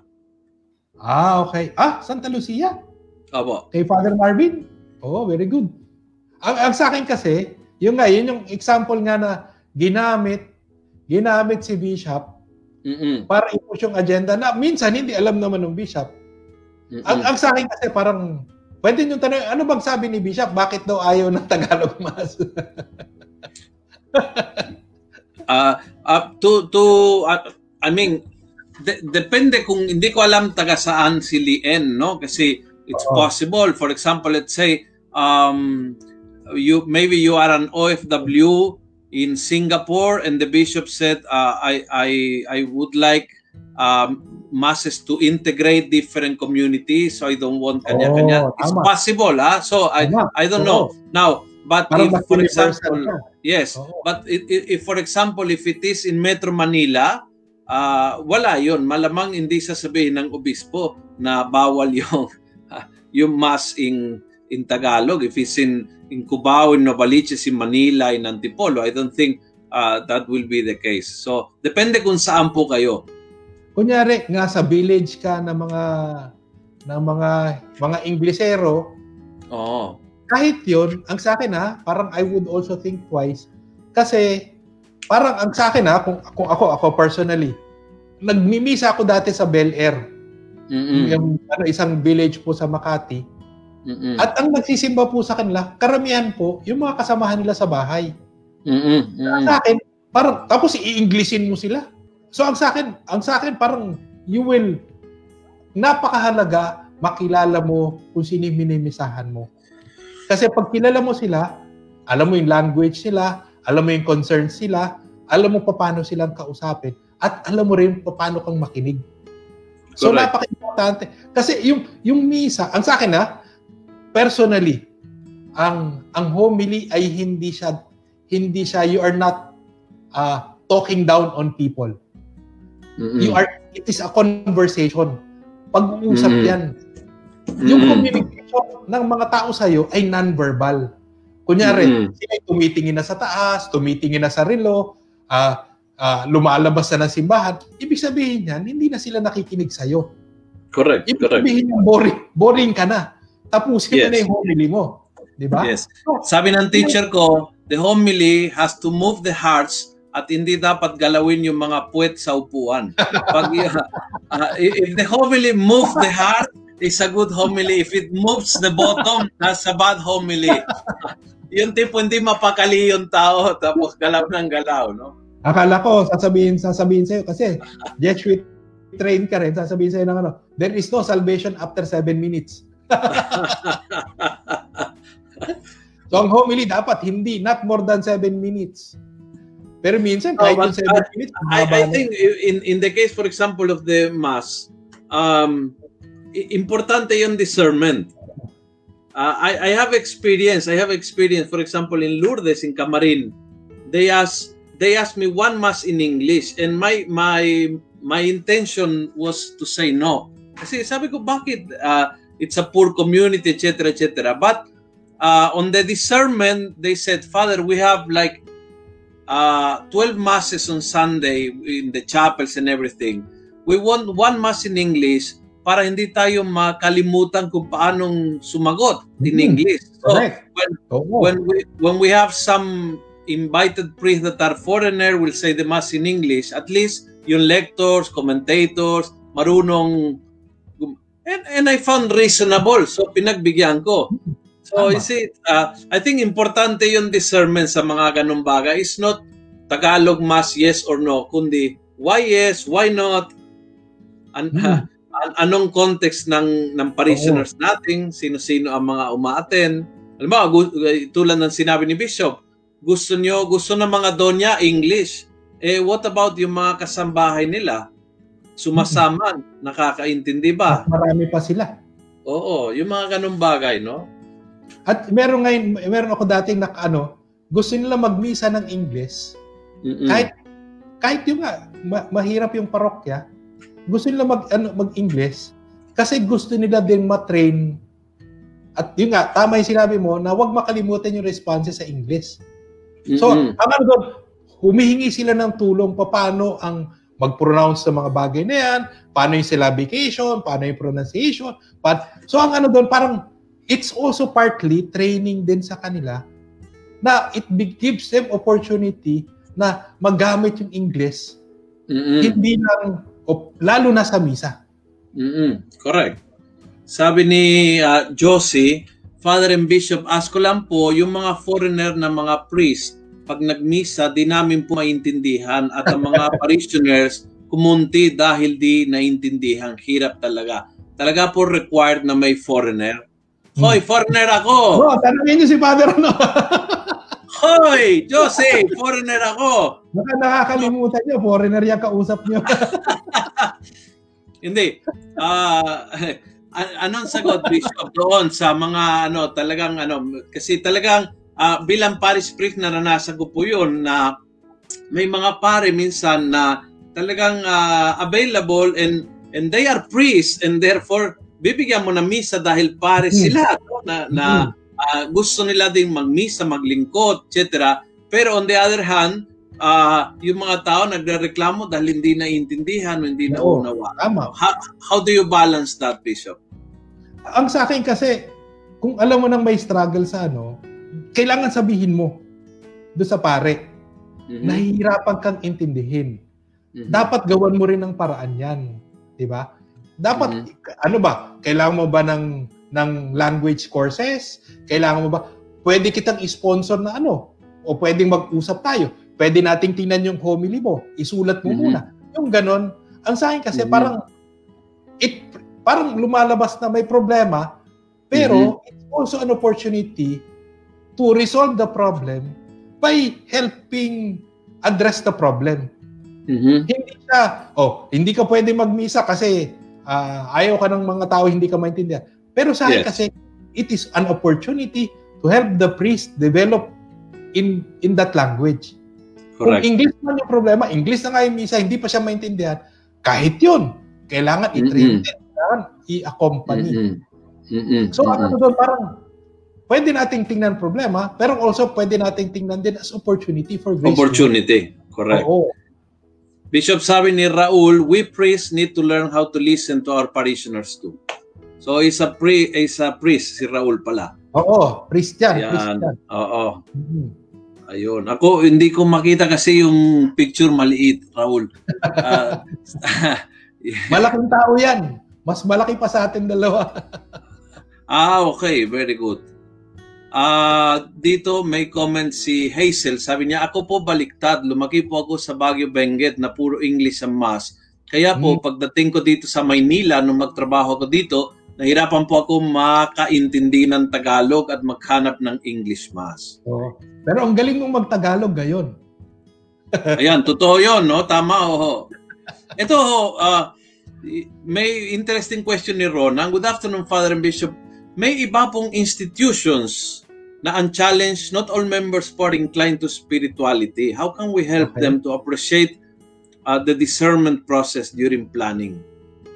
Ah, okay. Ah, Santa Lucia? Opo. Kay Father Marvin? Oh, very good. Ang, ang sa akin kasi, yung nga, yun yung example nga na ginamit, ginamit si Bishop Mm-mm. para i-push yung agenda na minsan hindi alam naman ng Bishop. Ang, ang sa akin kasi parang, pwede nyo tanong, ano bang sabi ni Bishop? Bakit daw ayaw ng Tagalog Mass? uh, uh, to, to uh, I mean, de- depende kung hindi ko alam taga saan si Lien, no? Kasi it's uh-huh. possible. For example, let's say um, you maybe you are an OFW in Singapore and the bishop said uh, I I I would like um, masses to integrate different communities so I don't want kanya-kanya. Oh, it's possible, ah. So I tama. I don't know. Now, but Parang if for example, yes, oh. but if, if for example if it is in Metro Manila, uh, wala yon malamang hindi sasabihin ng obispo na bawal yung yung mass in in Tagalog if it's in in Cubao in Novaliches in Manila in Antipolo I don't think uh, that will be the case so depende kung saan po kayo kunyari nga sa village ka ng mga ng mga mga Inglesero oh kahit yon ang sa akin ha parang I would also think twice kasi parang ang sa akin ha, kung, kung ako, ako personally, nagmimisa ako dati sa Bel Air. Mm-mm. Yung ano, isang village po sa Makati. Mm-mm. At ang nagsisimba po sa kanila, karamihan po, yung mga kasamahan nila sa bahay. Mm-mm. Mm-mm. Sa akin, parang, tapos i-Englishin mo sila. So ang sa akin, ang sa akin parang you will napakahalaga makilala mo kung sino yung minimisahan mo. Kasi pag kilala mo sila, alam mo yung language nila, alam mo yung concerns sila, alam mo paano silang kausapin, at alam mo rin paano kang makinig. So Correct. napaka-importante. Kasi yung yung misa, ang sa akin ha, personally, ang ang homily ay hindi siya hindi siya you are not uh, talking down on people. Mm-hmm. You are it is a conversation. Pag-uusap mm-hmm. 'yan. Yung mm-hmm. communication ng mga tao sa iyo ay non-verbal. Kunyari, mm-hmm. sila tumitingin na sa taas, tumitingin na sa relo, uh, uh, lumalabas na ng simbahan. Ibig sabihin yan, hindi na sila nakikinig sa'yo. Correct, Ibig correct. sabihin boring, boring ka na. Tapusin yes. mo na yung homily mo. Di ba? Yes. Sabi ng teacher ko, the homily has to move the hearts at hindi dapat galawin yung mga puwet sa upuan. Pag, uh, if the homily move the heart, it's a good homily. If it moves the bottom, that's a bad homily yung tipo hindi mapakali yung tao tapos galaw ng galaw, no? Akala ko, sasabihin, sasabihin sa'yo, kasi Jesuit train ka rin, sasabihin sa'yo ng ano, there is no salvation after 7 minutes. so ang homily dapat hindi, not more than 7 minutes. Pero minsan, kahit oh, yung 7 uh, minutes, I, I think in, in the case, for example, of the Mass, um, importante yung discernment Uh, I, I have experience. I have experience. For example, in Lourdes, in Camarin, they ask they asked me one mass in English, and my my my intention was to say no. Kasi sabi ko, bakit? Uh, it's a poor community, etc., etc. But uh, on the discernment, they said, Father, we have like uh, 12 masses on Sunday in the chapels and everything. We want one mass in English para hindi tayo makalimutan kung paanong sumagot in mm-hmm. English. So when, oh. when we when we have some invited priests that are foreigner will say the mass in English, at least yung lectors, commentators, marunong and, and I found reasonable. So pinagbigyan ko. So Tama. you see, uh, I think importante yung discernment sa mga ganung bagay. It's not Tagalog mass yes or no, kundi why yes, why not, An- Hmm. ah, an- anong context ng ng parishioners natin, sino-sino ang mga umaaten. Alam mo, gu- tulad ng sinabi ni Bishop, gusto nyo, gusto ng mga donya English. Eh, what about yung mga kasambahay nila? Sumasaman, nakakaintindi ba? At marami pa sila. Oo, yung mga ganung bagay, no? At meron ngayon, meron ako dating na ano, gusto nila magmisa ng English. Mm-mm. Kahit kahit yung nga, ma- mahirap yung parokya, gusto nila mag ano, mag-English kasi gusto nila din ma-train at yun nga, tama yung sinabi mo na huwag makalimutan yung responses sa English. So, Mm-mm. ang ano doon, humihingi sila ng tulong paano ang mag-pronounce ng mga bagay na yan, paano yung syllabication, paano yung pronunciation. Pa- so, ang ano doon, parang it's also partly training din sa kanila na it gives them opportunity na magamit yung English, Mm-mm. hindi lang, o, lalo na sa misa. Mm-mm. Correct. Sabi ni uh, Josie, Father and Bishop, ask ko lang po, yung mga foreigner na mga priest, pag nagmisa, di namin po maintindihan at ang mga parishioners kumunti dahil di naintindihan. Hirap talaga. Talaga po required na may foreigner. Hoy, foreigner ako! Oh, tanongin niyo si Father ano. Hoy, Josie, foreigner ako! Baka nakakalimutan niyo, foreigner yung kausap niyo. Hindi. Ah, an- anong sagot Bishop doon sa mga ano talagang ano kasi talagang ah, bilang parish priest naranasan ko po 'yun na may mga pare minsan na talagang ah, available and and they are priests and therefore bibigyan mo ng misa dahil pare Hmm. sila no? na, na ah, gusto nila ding magmisa, maglingkod, etc. Pero on the other hand, ah, yung mga tao nagrereklamo dahil hindi naiintindihan o hindi Oo. naunawa. Tama. How, how do you balance that, Bishop? Ang sa akin kasi, kung alam mo nang may struggle sa ano, kailangan sabihin mo do sa pare. Mhm. Nahihirapan kang intindihin. Mhm. Dapat gawan mo rin ng paraan yan. Di ba? Dapat, ano ba, kailangan mo ba ng, ng language courses? Kailangan mo ba, pwede kitang sponsor na ano? O pwedeng mag-usap tayo. Pwede nating tingnan yung homily mo. Isulat mo Mhm. muna. Yung ganon. Ang sa akin kasi Mhm. parang, it, parang lumalabas na may problema, pero it's also an opportunity to resolve the problem by helping address the problem Mhm. hindi siya, oh, hindi ka pwede magmisa kasi ah, ayaw ka ng mga tao, hindi ka maintindihan. Pero sa akin Yes. kasi, it is an opportunity to help the priest develop in in that language. Correct. Kung English man yung problema, English na nga yung misa, hindi pa siya maintindihan, kahit yun, kailangan i-train Mm-mm. din, kailangan i-accompany. Mhm. Mhm. So, Mhm. ano doon, parang, pwede nating tingnan problema, pero also pwede nating tingnan din as opportunity for grace. Opportunity. Correct. Oo. Bishop sabi ni Raul, we priests need to learn how to listen to our parishioners too. So, is a, pri is a priest, si Raul pala. Oo, priest yan, priest Yan. yan. Oo. Mhm. Ayun. Ako, hindi ko makita kasi yung picture maliit, Raul. Ah, Malaking tao yan. Mas malaki pa sa atin dalawa. Ah, okay. Very good. Ah, dito may comment si Hazel. Sabi niya, ako po baliktad. Lumaki po ako sa Baguio Benguet na puro English ang mas. Kaya po, Hmm. pagdating ko dito sa Maynila, nung magtrabaho ko dito, nahirapan po ako makaintindi ng Tagalog at maghanap ng English mas. Oo. Pero ang galing mong magtagalog gayon. Ayan, totoo yun, no? Tama, oo. Ito, ah, may interesting question ni Ronan. Good afternoon, Father and Bishop. May iba pong institutions na unchallenged, not all members po are inclined to spirituality. How can we help Okay. them to appreciate uh, the discernment process during planning?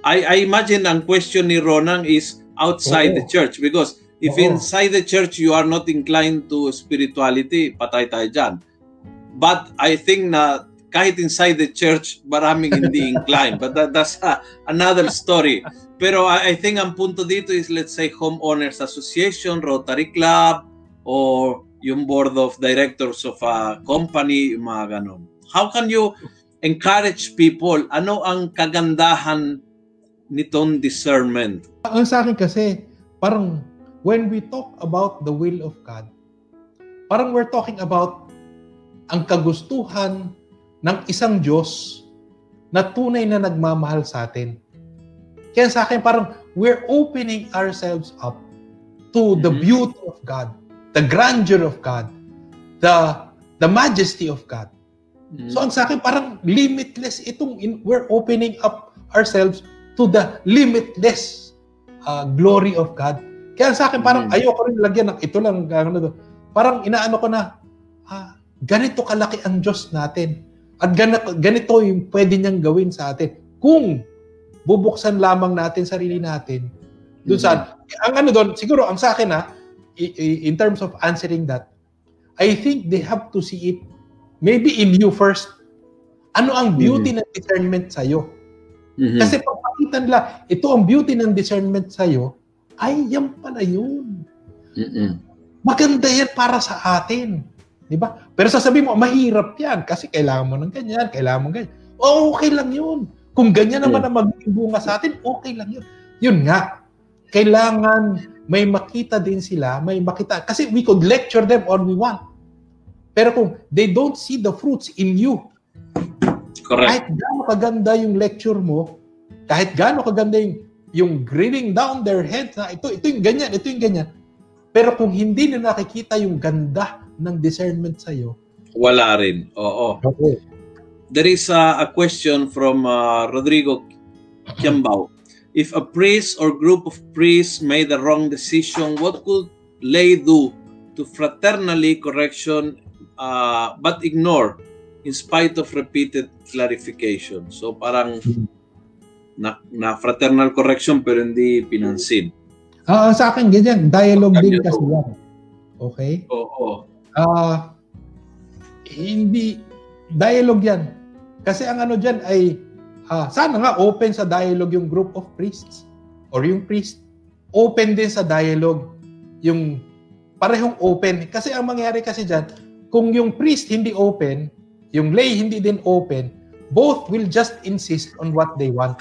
I, I imagine ang question ni Ronan is outside Oo. the church because if Oo. inside the church you are not inclined to spirituality, patay tayo dyan. But I think na kahit inside the church, maraming hindi inclined. But that, that's uh, another story. Pero I, I think ang punto dito is let's say homeowners association, Rotary Club, or yung board of directors of a company, yung mga ganon. How can you encourage people? Ano ang kagandahan nitong discernment? Ang sa akin kasi, parang when we talk about the will of God, parang we're talking about ang kagustuhan ng isang Diyos na tunay na nagmamahal sa atin. Kaya sa akin, parang we're opening ourselves up to the Mhm. beauty of God, the grandeur of God, the the majesty of God. Mm. So ang sa akin parang limitless itong in, we're opening up ourselves to the limitless uh, glory of God. Kaya sa akin parang ayoko rin lagyan ng ito lang ano to. Parang inaano ko na ah, ganito kalaki ang Diyos natin. At ganito, ganito yung pwede niyang gawin sa atin. Kung bubuksan lamang natin sarili natin doon sa ang ano doon siguro ang sa akin ha i- in terms of answering that I think they have to see it maybe in you first. Ano ang beauty ng discernment sa iyo? Mhm. Kasi pag makita nila, ito ang beauty ng discernment sa iyo, ay yan pala yun. Mm-mm. Maganda yan para sa atin. Di ba? Pero sasabihin mo, mahirap yan kasi kailangan mo ng ganyan, kailangan mo ng ganyan. O, okay lang yun. Kung ganyan naman ang magiging bunga sa atin, okay lang yun. Yun nga, kailangan may makita din sila, may makita. Kasi we could lecture them all we want. Pero kung they don't see the fruits in you, Correct. kahit gaano kaganda yung lecture mo, kahit gaano kaganda yung, yung grilling down their heads na ito, ito yung ganyan, ito yung ganyan. Pero kung hindi na nakikita yung ganda ng discernment sa'yo, Wala rin. Oo. okay. There is a, a question from uh, Rodrigo Kiambao. If a priest or group of priests made the wrong decision, what could lay do to fraternally correction uh, but ignore in spite of repeated clarification? So parang na, na fraternal correction pero hindi pinansin. Ah, sa akin, ganyan, dialogue din kasi yan. Okay? Oo. Ah, hindi, dialogue yan. Kasi ang ano dyan ay, ah, sana nga open sa dialogue yung group of priests or yung priest. Open din sa dialogue yung parehong open. Kasi ang mangyari kasi dyan, kung yung priest hindi open, yung lay hindi din open, both will just insist on what they want.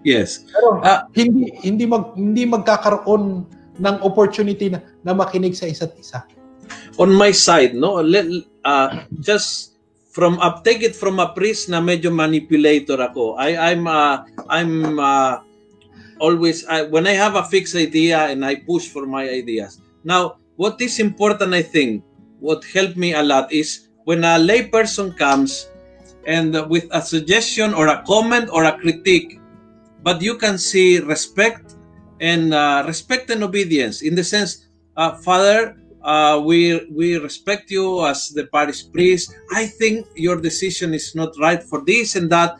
Yes. Pero Ah. hindi hindi mag hindi magkakaroon ng opportunity na, na makinig sa isa't isa. On my side, no, let, uh, just from up, take it from a priest na medyo manipulator ako. I, I'm, uh, I'm uh, always, I, when I have a fixed idea and I push for my ideas. Now, what is important, I think, what helped me a lot is when a lay person comes and with a suggestion or a comment or a critique, but you can see respect and uh, respect and obedience in the sense, uh, Father, uh, we we respect you as the parish priest. I think your decision is not right for this and that.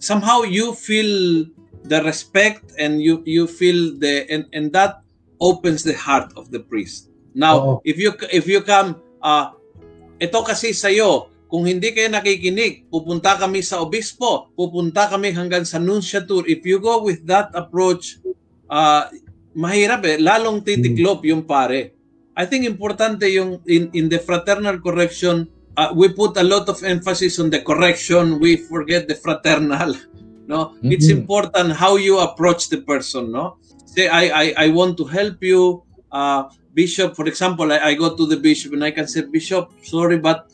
Somehow you feel the respect and you you feel the and, and that opens the heart of the priest. Now, Oo. if you if you come, uh, ito kasi sa'yo, kung hindi kayo nakikinig, pupunta kami sa obispo, pupunta kami hanggang sa nunciature. If you go with that approach, uh, mahirap eh, lalong titiklop yung pare. I think importante yung in, in the fraternal correction, uh, we put a lot of emphasis on the correction, we forget the fraternal. No, it's Mhm. important how you approach the person. No, say I I, I want to help you, uh, bishop. For example, I, I go to the bishop and I can say, Bishop, sorry, but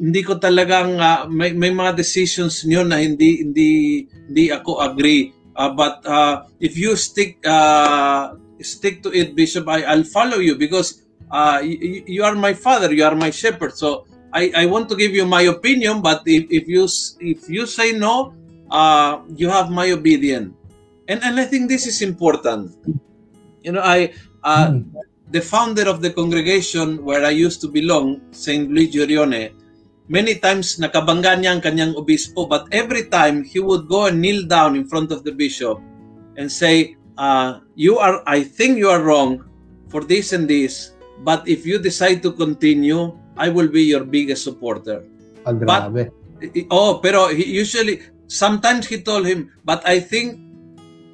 hindi ko talagang uh, may, may mga decisions niyo na hindi hindi hindi ako agree. Uh, but uh, if you stick uh, stick to it, Bishop, I, I'll follow you because uh, you, you are my father, you are my shepherd. So I, I want to give you my opinion, but if, if you if you say no, uh, you have my obedience. And and I think this is important. You know, I uh, Hmm. the founder of the congregation where I used to belong, Saint Luigi Orione, many times nakabangga niya ang kanyang obispo, but every time he would go and kneel down in front of the bishop and say, uh, "You are, I think you are wrong for this and this, but if you decide to continue, I will be your biggest supporter." Ah, grabe. I- Oh, pero he usually sometimes he told him, but I think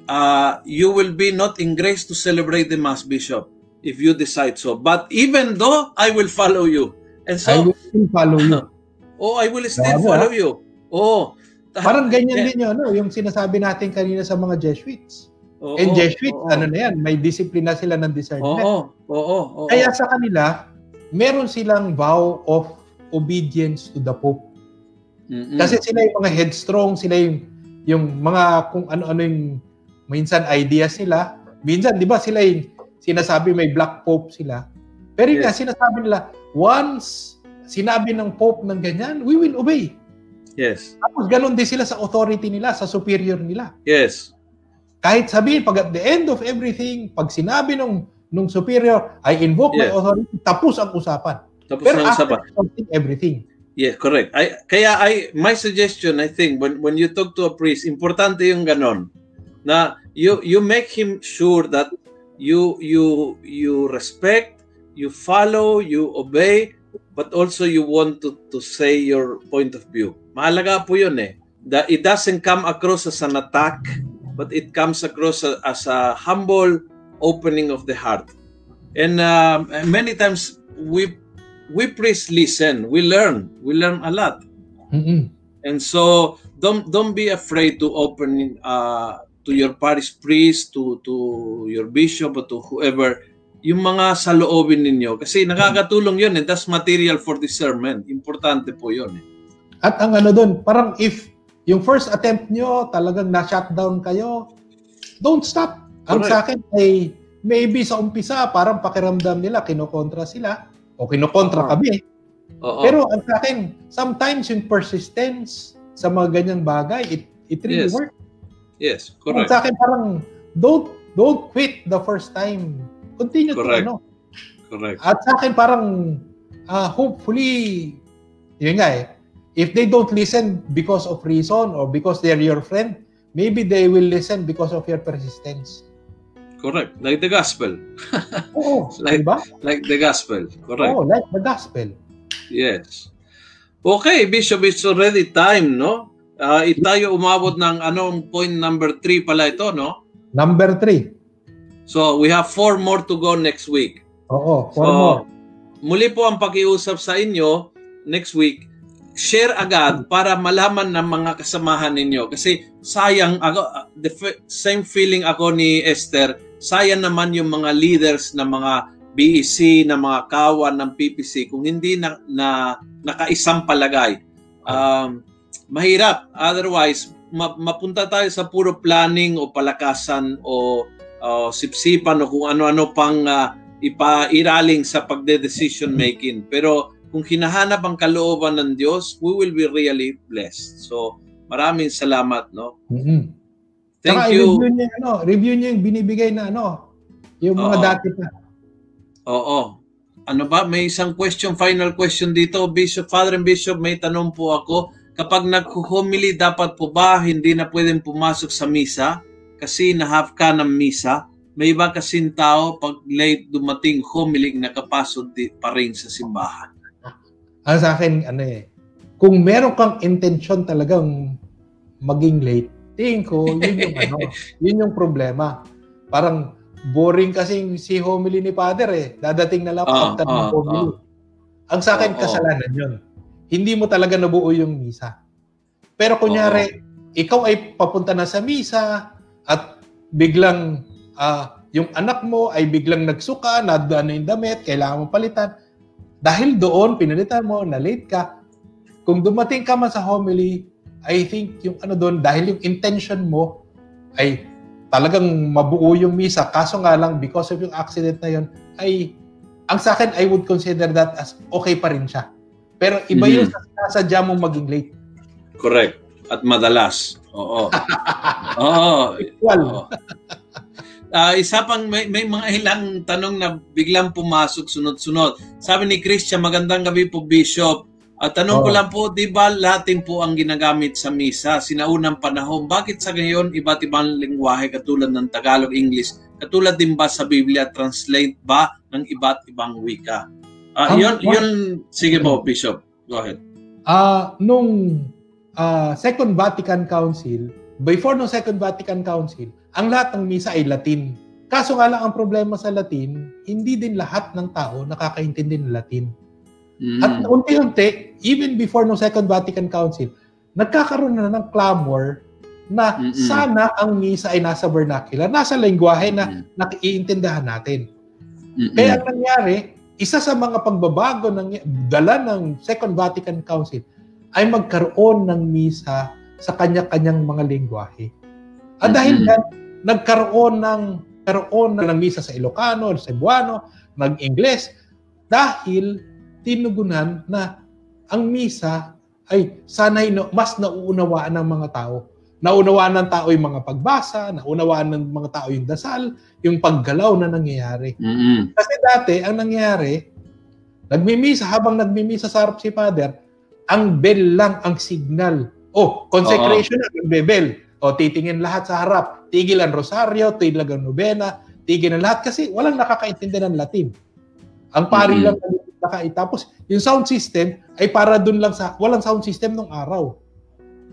uh, you will be not in grace to celebrate the mass bishop if you decide so. But even though I will follow you, and I so will still follow you. oh, I will still Bravo, follow you. Oh, Parang ganyan Eh, din yung, ano, yung sinasabi natin kanina sa mga Jesuits. Oo, And Jesuits, oo. ano na yan, may discipline na sila ng discernment. Oo, oo, oo. Kaya sa kanila, meron silang vow of obedience to the Pope. Mm-mm. Kasi sila yung mga headstrong, sila yung yung mga kung ano-ano yung minsan ideas sila, minsan 'di ba sila yung sinasabi may black pope sila. Pero yun nga Yes. sinasabi nila, once sinabi ng pope ng ganyan, we will obey. Yes. Tapos ganun din sila sa authority nila, sa superior nila. Yes. Kahit sabihin, pag at the end of everything, pag sinabi nung, nung superior, I invoke my Yes. authority, tapos ang usapan. Tapos Pero after usapan. something, everything. Yeah, correct. I, kaya I, my suggestion, I think, when, when you talk to a priest, importante yung ganon. Na you, you make him sure that you, you, you respect, you follow, you obey, but also you want to, to say your point of view. Mahalaga po yun eh. That it doesn't come across as an attack, but it comes across as a humble opening of the heart. And um, many times we we priests listen, we learn, we learn a lot. Mm-mm. And so don't don't be afraid to open uh, to your parish priest, to to your bishop, or to whoever yung mga saloobin ninyo kasi nakakatulong yun and that's material for discernment. Importante po yun. Eh. At ang ano doon, parang if yung first attempt nyo, talagang na-shutdown kayo, don't stop. Ang Correct. sa akin ay maybe sa umpisa, parang pakiramdam nila, kinokontra sila, o kinokontra Oo. kami. Oo. Pero ang sa akin, sometimes yung persistence sa mga ganyang bagay, it, it really Yes. works. yes, Ang correct. sa akin parang, don't don't quit the first time. Continue Correct. to ano. Correct. At sa akin parang, ah, hopefully, yun nga eh, if they don't listen because of reason or because they're your friend, maybe they will listen because of your persistence. Correct. Like the gospel. Oo, Like- diba? Like the gospel. Correct. Oo, like the gospel. Yes. Okay, Bishop, it's already time, no? Uh, tayo umabot ng anong point number 3 pala ito, no? Number three. So, we have four more to go next week. Oo, So, four more. muli po ang pakiusap sa inyo next week. Share agad para malaman ng mga kasamahan ninyo. Kasi sayang, ako, uh, the f- same feeling ako ni Esther, sayang naman yung mga leaders ng mga BEC, ng mga kawan ng PPC kung hindi na, na nakaisang palagay. Um, mahirap. Otherwise, ma- mapunta tayo sa puro planning o palakasan o o sipsipan o kung ano-ano pang ah, ipairaling sa pagde-decision making. Pero kung hinahanap ang kalooban ng Diyos, we will be really blessed. So, maraming salamat, no? Mhm. Thank Tsaka you. i-review niyo, ano, review niyo yung binibigay na ano, yung mga Oo. dati pa. Oo. Ano ba? May isang question, final question dito. Bishop, Father and Bishop, may tanong po ako. Kapag naghuhumili, dapat po ba hindi na pwedeng pumasok sa misa? Kasi na-half ka ng misa. May iba kasing tao, pag late dumating, humiling, nakapasok di, pa rin sa simbahan. Ang sa akin, ano eh, kung meron kang intention talagang maging late, tingin ko, yun yung ano, yun yung problema. Parang boring kasi si homily ni Father eh. Dadating na lang ng ah, homily. Ang sa akin, kasalanan yun. Hindi mo talaga nabuo yung misa. Pero kunyari, ikaw ay papunta na sa misa at biglang ah, yung anak mo ay biglang nagsuka, nadaan na yung damit, kailangan mo palitan. Dahil doon, pinalitan mo, na late ka. Kung dumating ka man sa homily, I think yung ano doon, dahil yung intention mo ay talagang mabuo yung misa. Kaso nga lang, because of yung accident na yun, ay, ang sa akin, I would consider that as okay pa rin siya. Pero iba Mhm. yung sa sadya mong maging late. Correct. At madalas. Oo. Oo. Oo. Ah, isa pang may, may mga ilang tanong na biglang pumasok sunod-sunod. Sabi ni Christian, magandang gabi po Bishop. At tanong ko Oo. lang po, di ba Latin po ang ginagamit sa misa? Sinaunang panahon, bakit sa ngayon iba't ibang lingwahe katulad ng Tagalog, English? Katulad din ba sa Biblia, translate ba ng iba't ibang wika? Ah, Ang- yun, yun, sige po Bishop. Go ahead. ah nung ah, Second Vatican Council, before nung Second Vatican Council, ang lahat ng misa ay Latin. Kaso nga lang ang problema sa Latin, hindi din lahat ng tao nakakaintindi ng Latin. Mm. At unti-unti, even before no Second Vatican Council, nagkakaroon na ng clamor na Mm-mm. sana ang misa ay nasa vernacular, nasa lengguwahe na Mm. nakiintindahan natin. Mm-mm. Kaya ang nangyari, isa sa mga pagbabago ng dala ng Second Vatican Council ay magkaroon ng misa sa kanya-kanyang mga lengguwahe. At dahil Mm-mm. Nagkaroon ng karoon ng misa sa Ilocano, sa Cebuano, nag-Ingles dahil tinugunan na ang misa ay sanay no, mas nauunawaan ng mga tao. Naunawaan ng tao yung mga pagbasa, naunawaan ng mga tao yung dasal, yung paggalaw na nangyayari. Mm-mm. Kasi dati, ang nangyayari, nagmimisa, habang nagmimisa sa harap si Father, ang bell lang ang signal. Oh, consecration na, nagbebel. O, titingin lahat sa harap. Tigil ang rosaryo, tigil ang nobena, tigil ang lahat kasi walang nakakaintindi ng Latin. Ang pari Mhm. lang ang nakain. Tapos, yung sound system ay para dun lang sa, walang sound system nung araw.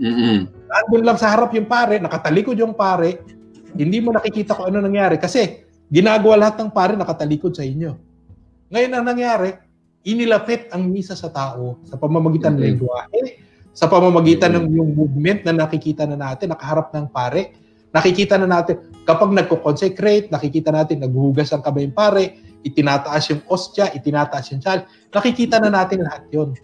Mm-mm. Andun lang sa harap yung pare, nakatalikod yung pare, hindi mo nakikita kung ano nangyari. Kasi, ginagawa lahat ng pare nakatalikod sa inyo. Ngayon ang nangyari, inilapit ang misa sa tao sa pamamagitan ng Mhm. lengguwahe, sa pamamagitan ng yung movement na nakikita na natin, nakaharap ng pare. Nakikita na natin, kapag nagko-consecrate, nakikita natin, naghuhugas ang kamay ng pare, itinataas yung ostya, itinataas yung chal. Nakikita na natin lahat yon.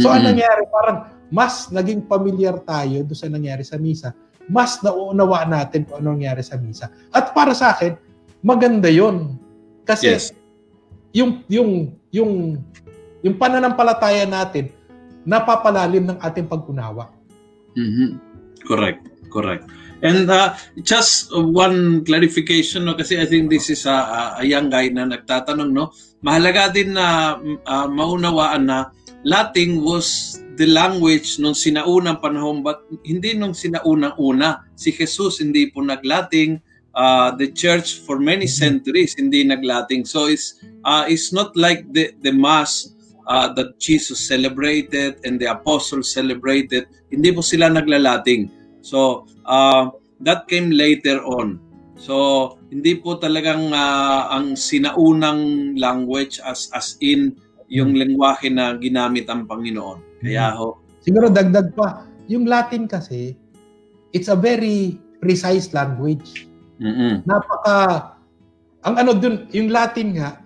So, Mm-mm. ano nangyari? Parang mas naging familiar tayo doon sa nangyari sa misa. Mas nauunawaan natin kung ano nangyari sa misa. At para sa akin, maganda yon Kasi Yes. yung, yung, yung, yung pananampalataya natin, napapalalim ng ating pag-unawa. Mhm. Correct. Correct. And uh, just one clarification, no, kasi I think this is a, a young guy na nagtatanong, no? Mahalaga din na uh, maunawaan na Latin was the language nung sinaunang panahon, but hindi nung sinaunang-una. Si Jesus hindi po naglating, uh, the church for many centuries hindi naglating. So it's, uh, it's not like the, the mass uh, that Jesus celebrated and the apostles celebrated, hindi po sila naglalating. So, uh, that came later on. So, hindi po talagang uh, ang sinaunang language as as in yung lengguwahe na ginamit ang Panginoon. Kaya ho, Siguro dagdag pa, yung Latin kasi, it's a very precise language. mm Napaka, ang ano dun, yung Latin nga,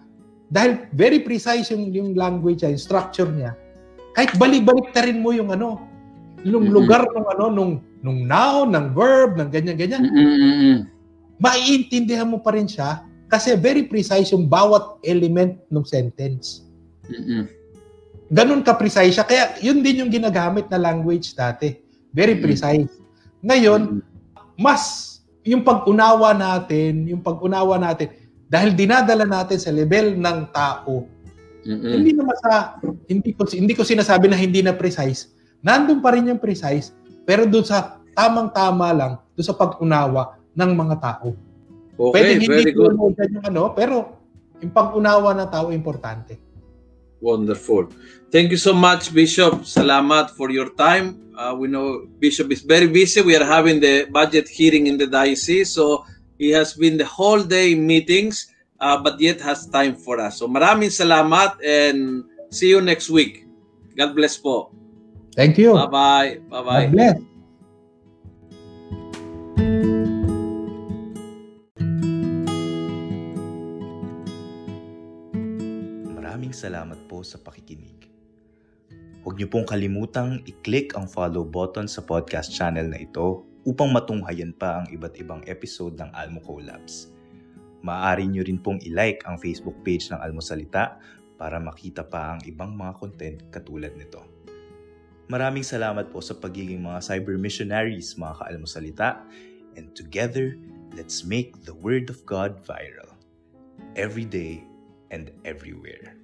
dahil very precise yung, yung language niya, yung structure niya, kahit balik-balik ta rin mo yung ano, yung Mhm. lugar ng ano, nung, nung noun, ng verb, ng ganyan-ganyan, mm maiintindihan mo pa rin siya kasi very precise yung bawat element ng sentence. Ganun ka-precise siya. Kaya yun din yung ginagamit na language dati. Very precise. Ngayon, mas yung pag-unawa natin, yung pag-unawa natin, dahil dinadala natin sa level ng tao, hindi naman sa, hindi ko, hindi ko sinasabi na hindi na precise. Nandun pa rin yung precise, pero doon sa tamang-tama lang, doon sa pag-unawa ng mga tao. Okay, Pwede hindi very good. yung ano, pero yung pag-unawa ng tao importante. Wonderful. Thank you so much, Bishop. Salamat for your time. Uh, we know Bishop is very busy. We are having the budget hearing in the diocese, so he has been the whole day in meetings, uh, but yet has time for us. So maraming salamat and see you next week. God bless po. Thank you. Bye-bye. Bye-bye. God bless. Maraming salamat po sa pakikinig. Huwag niyo pong kalimutang i-click ang follow button sa podcast channel na ito upang matunghayan pa ang iba't ibang episode ng Almo Collabs. Maaari niyo rin pong i-like ang Facebook page ng Almosalita para makita pa ang ibang mga content katulad nito. Maraming salamat po sa pagiging mga cyber missionaries mga kaalmosalita and together, let's make the Word of God viral every day and everywhere.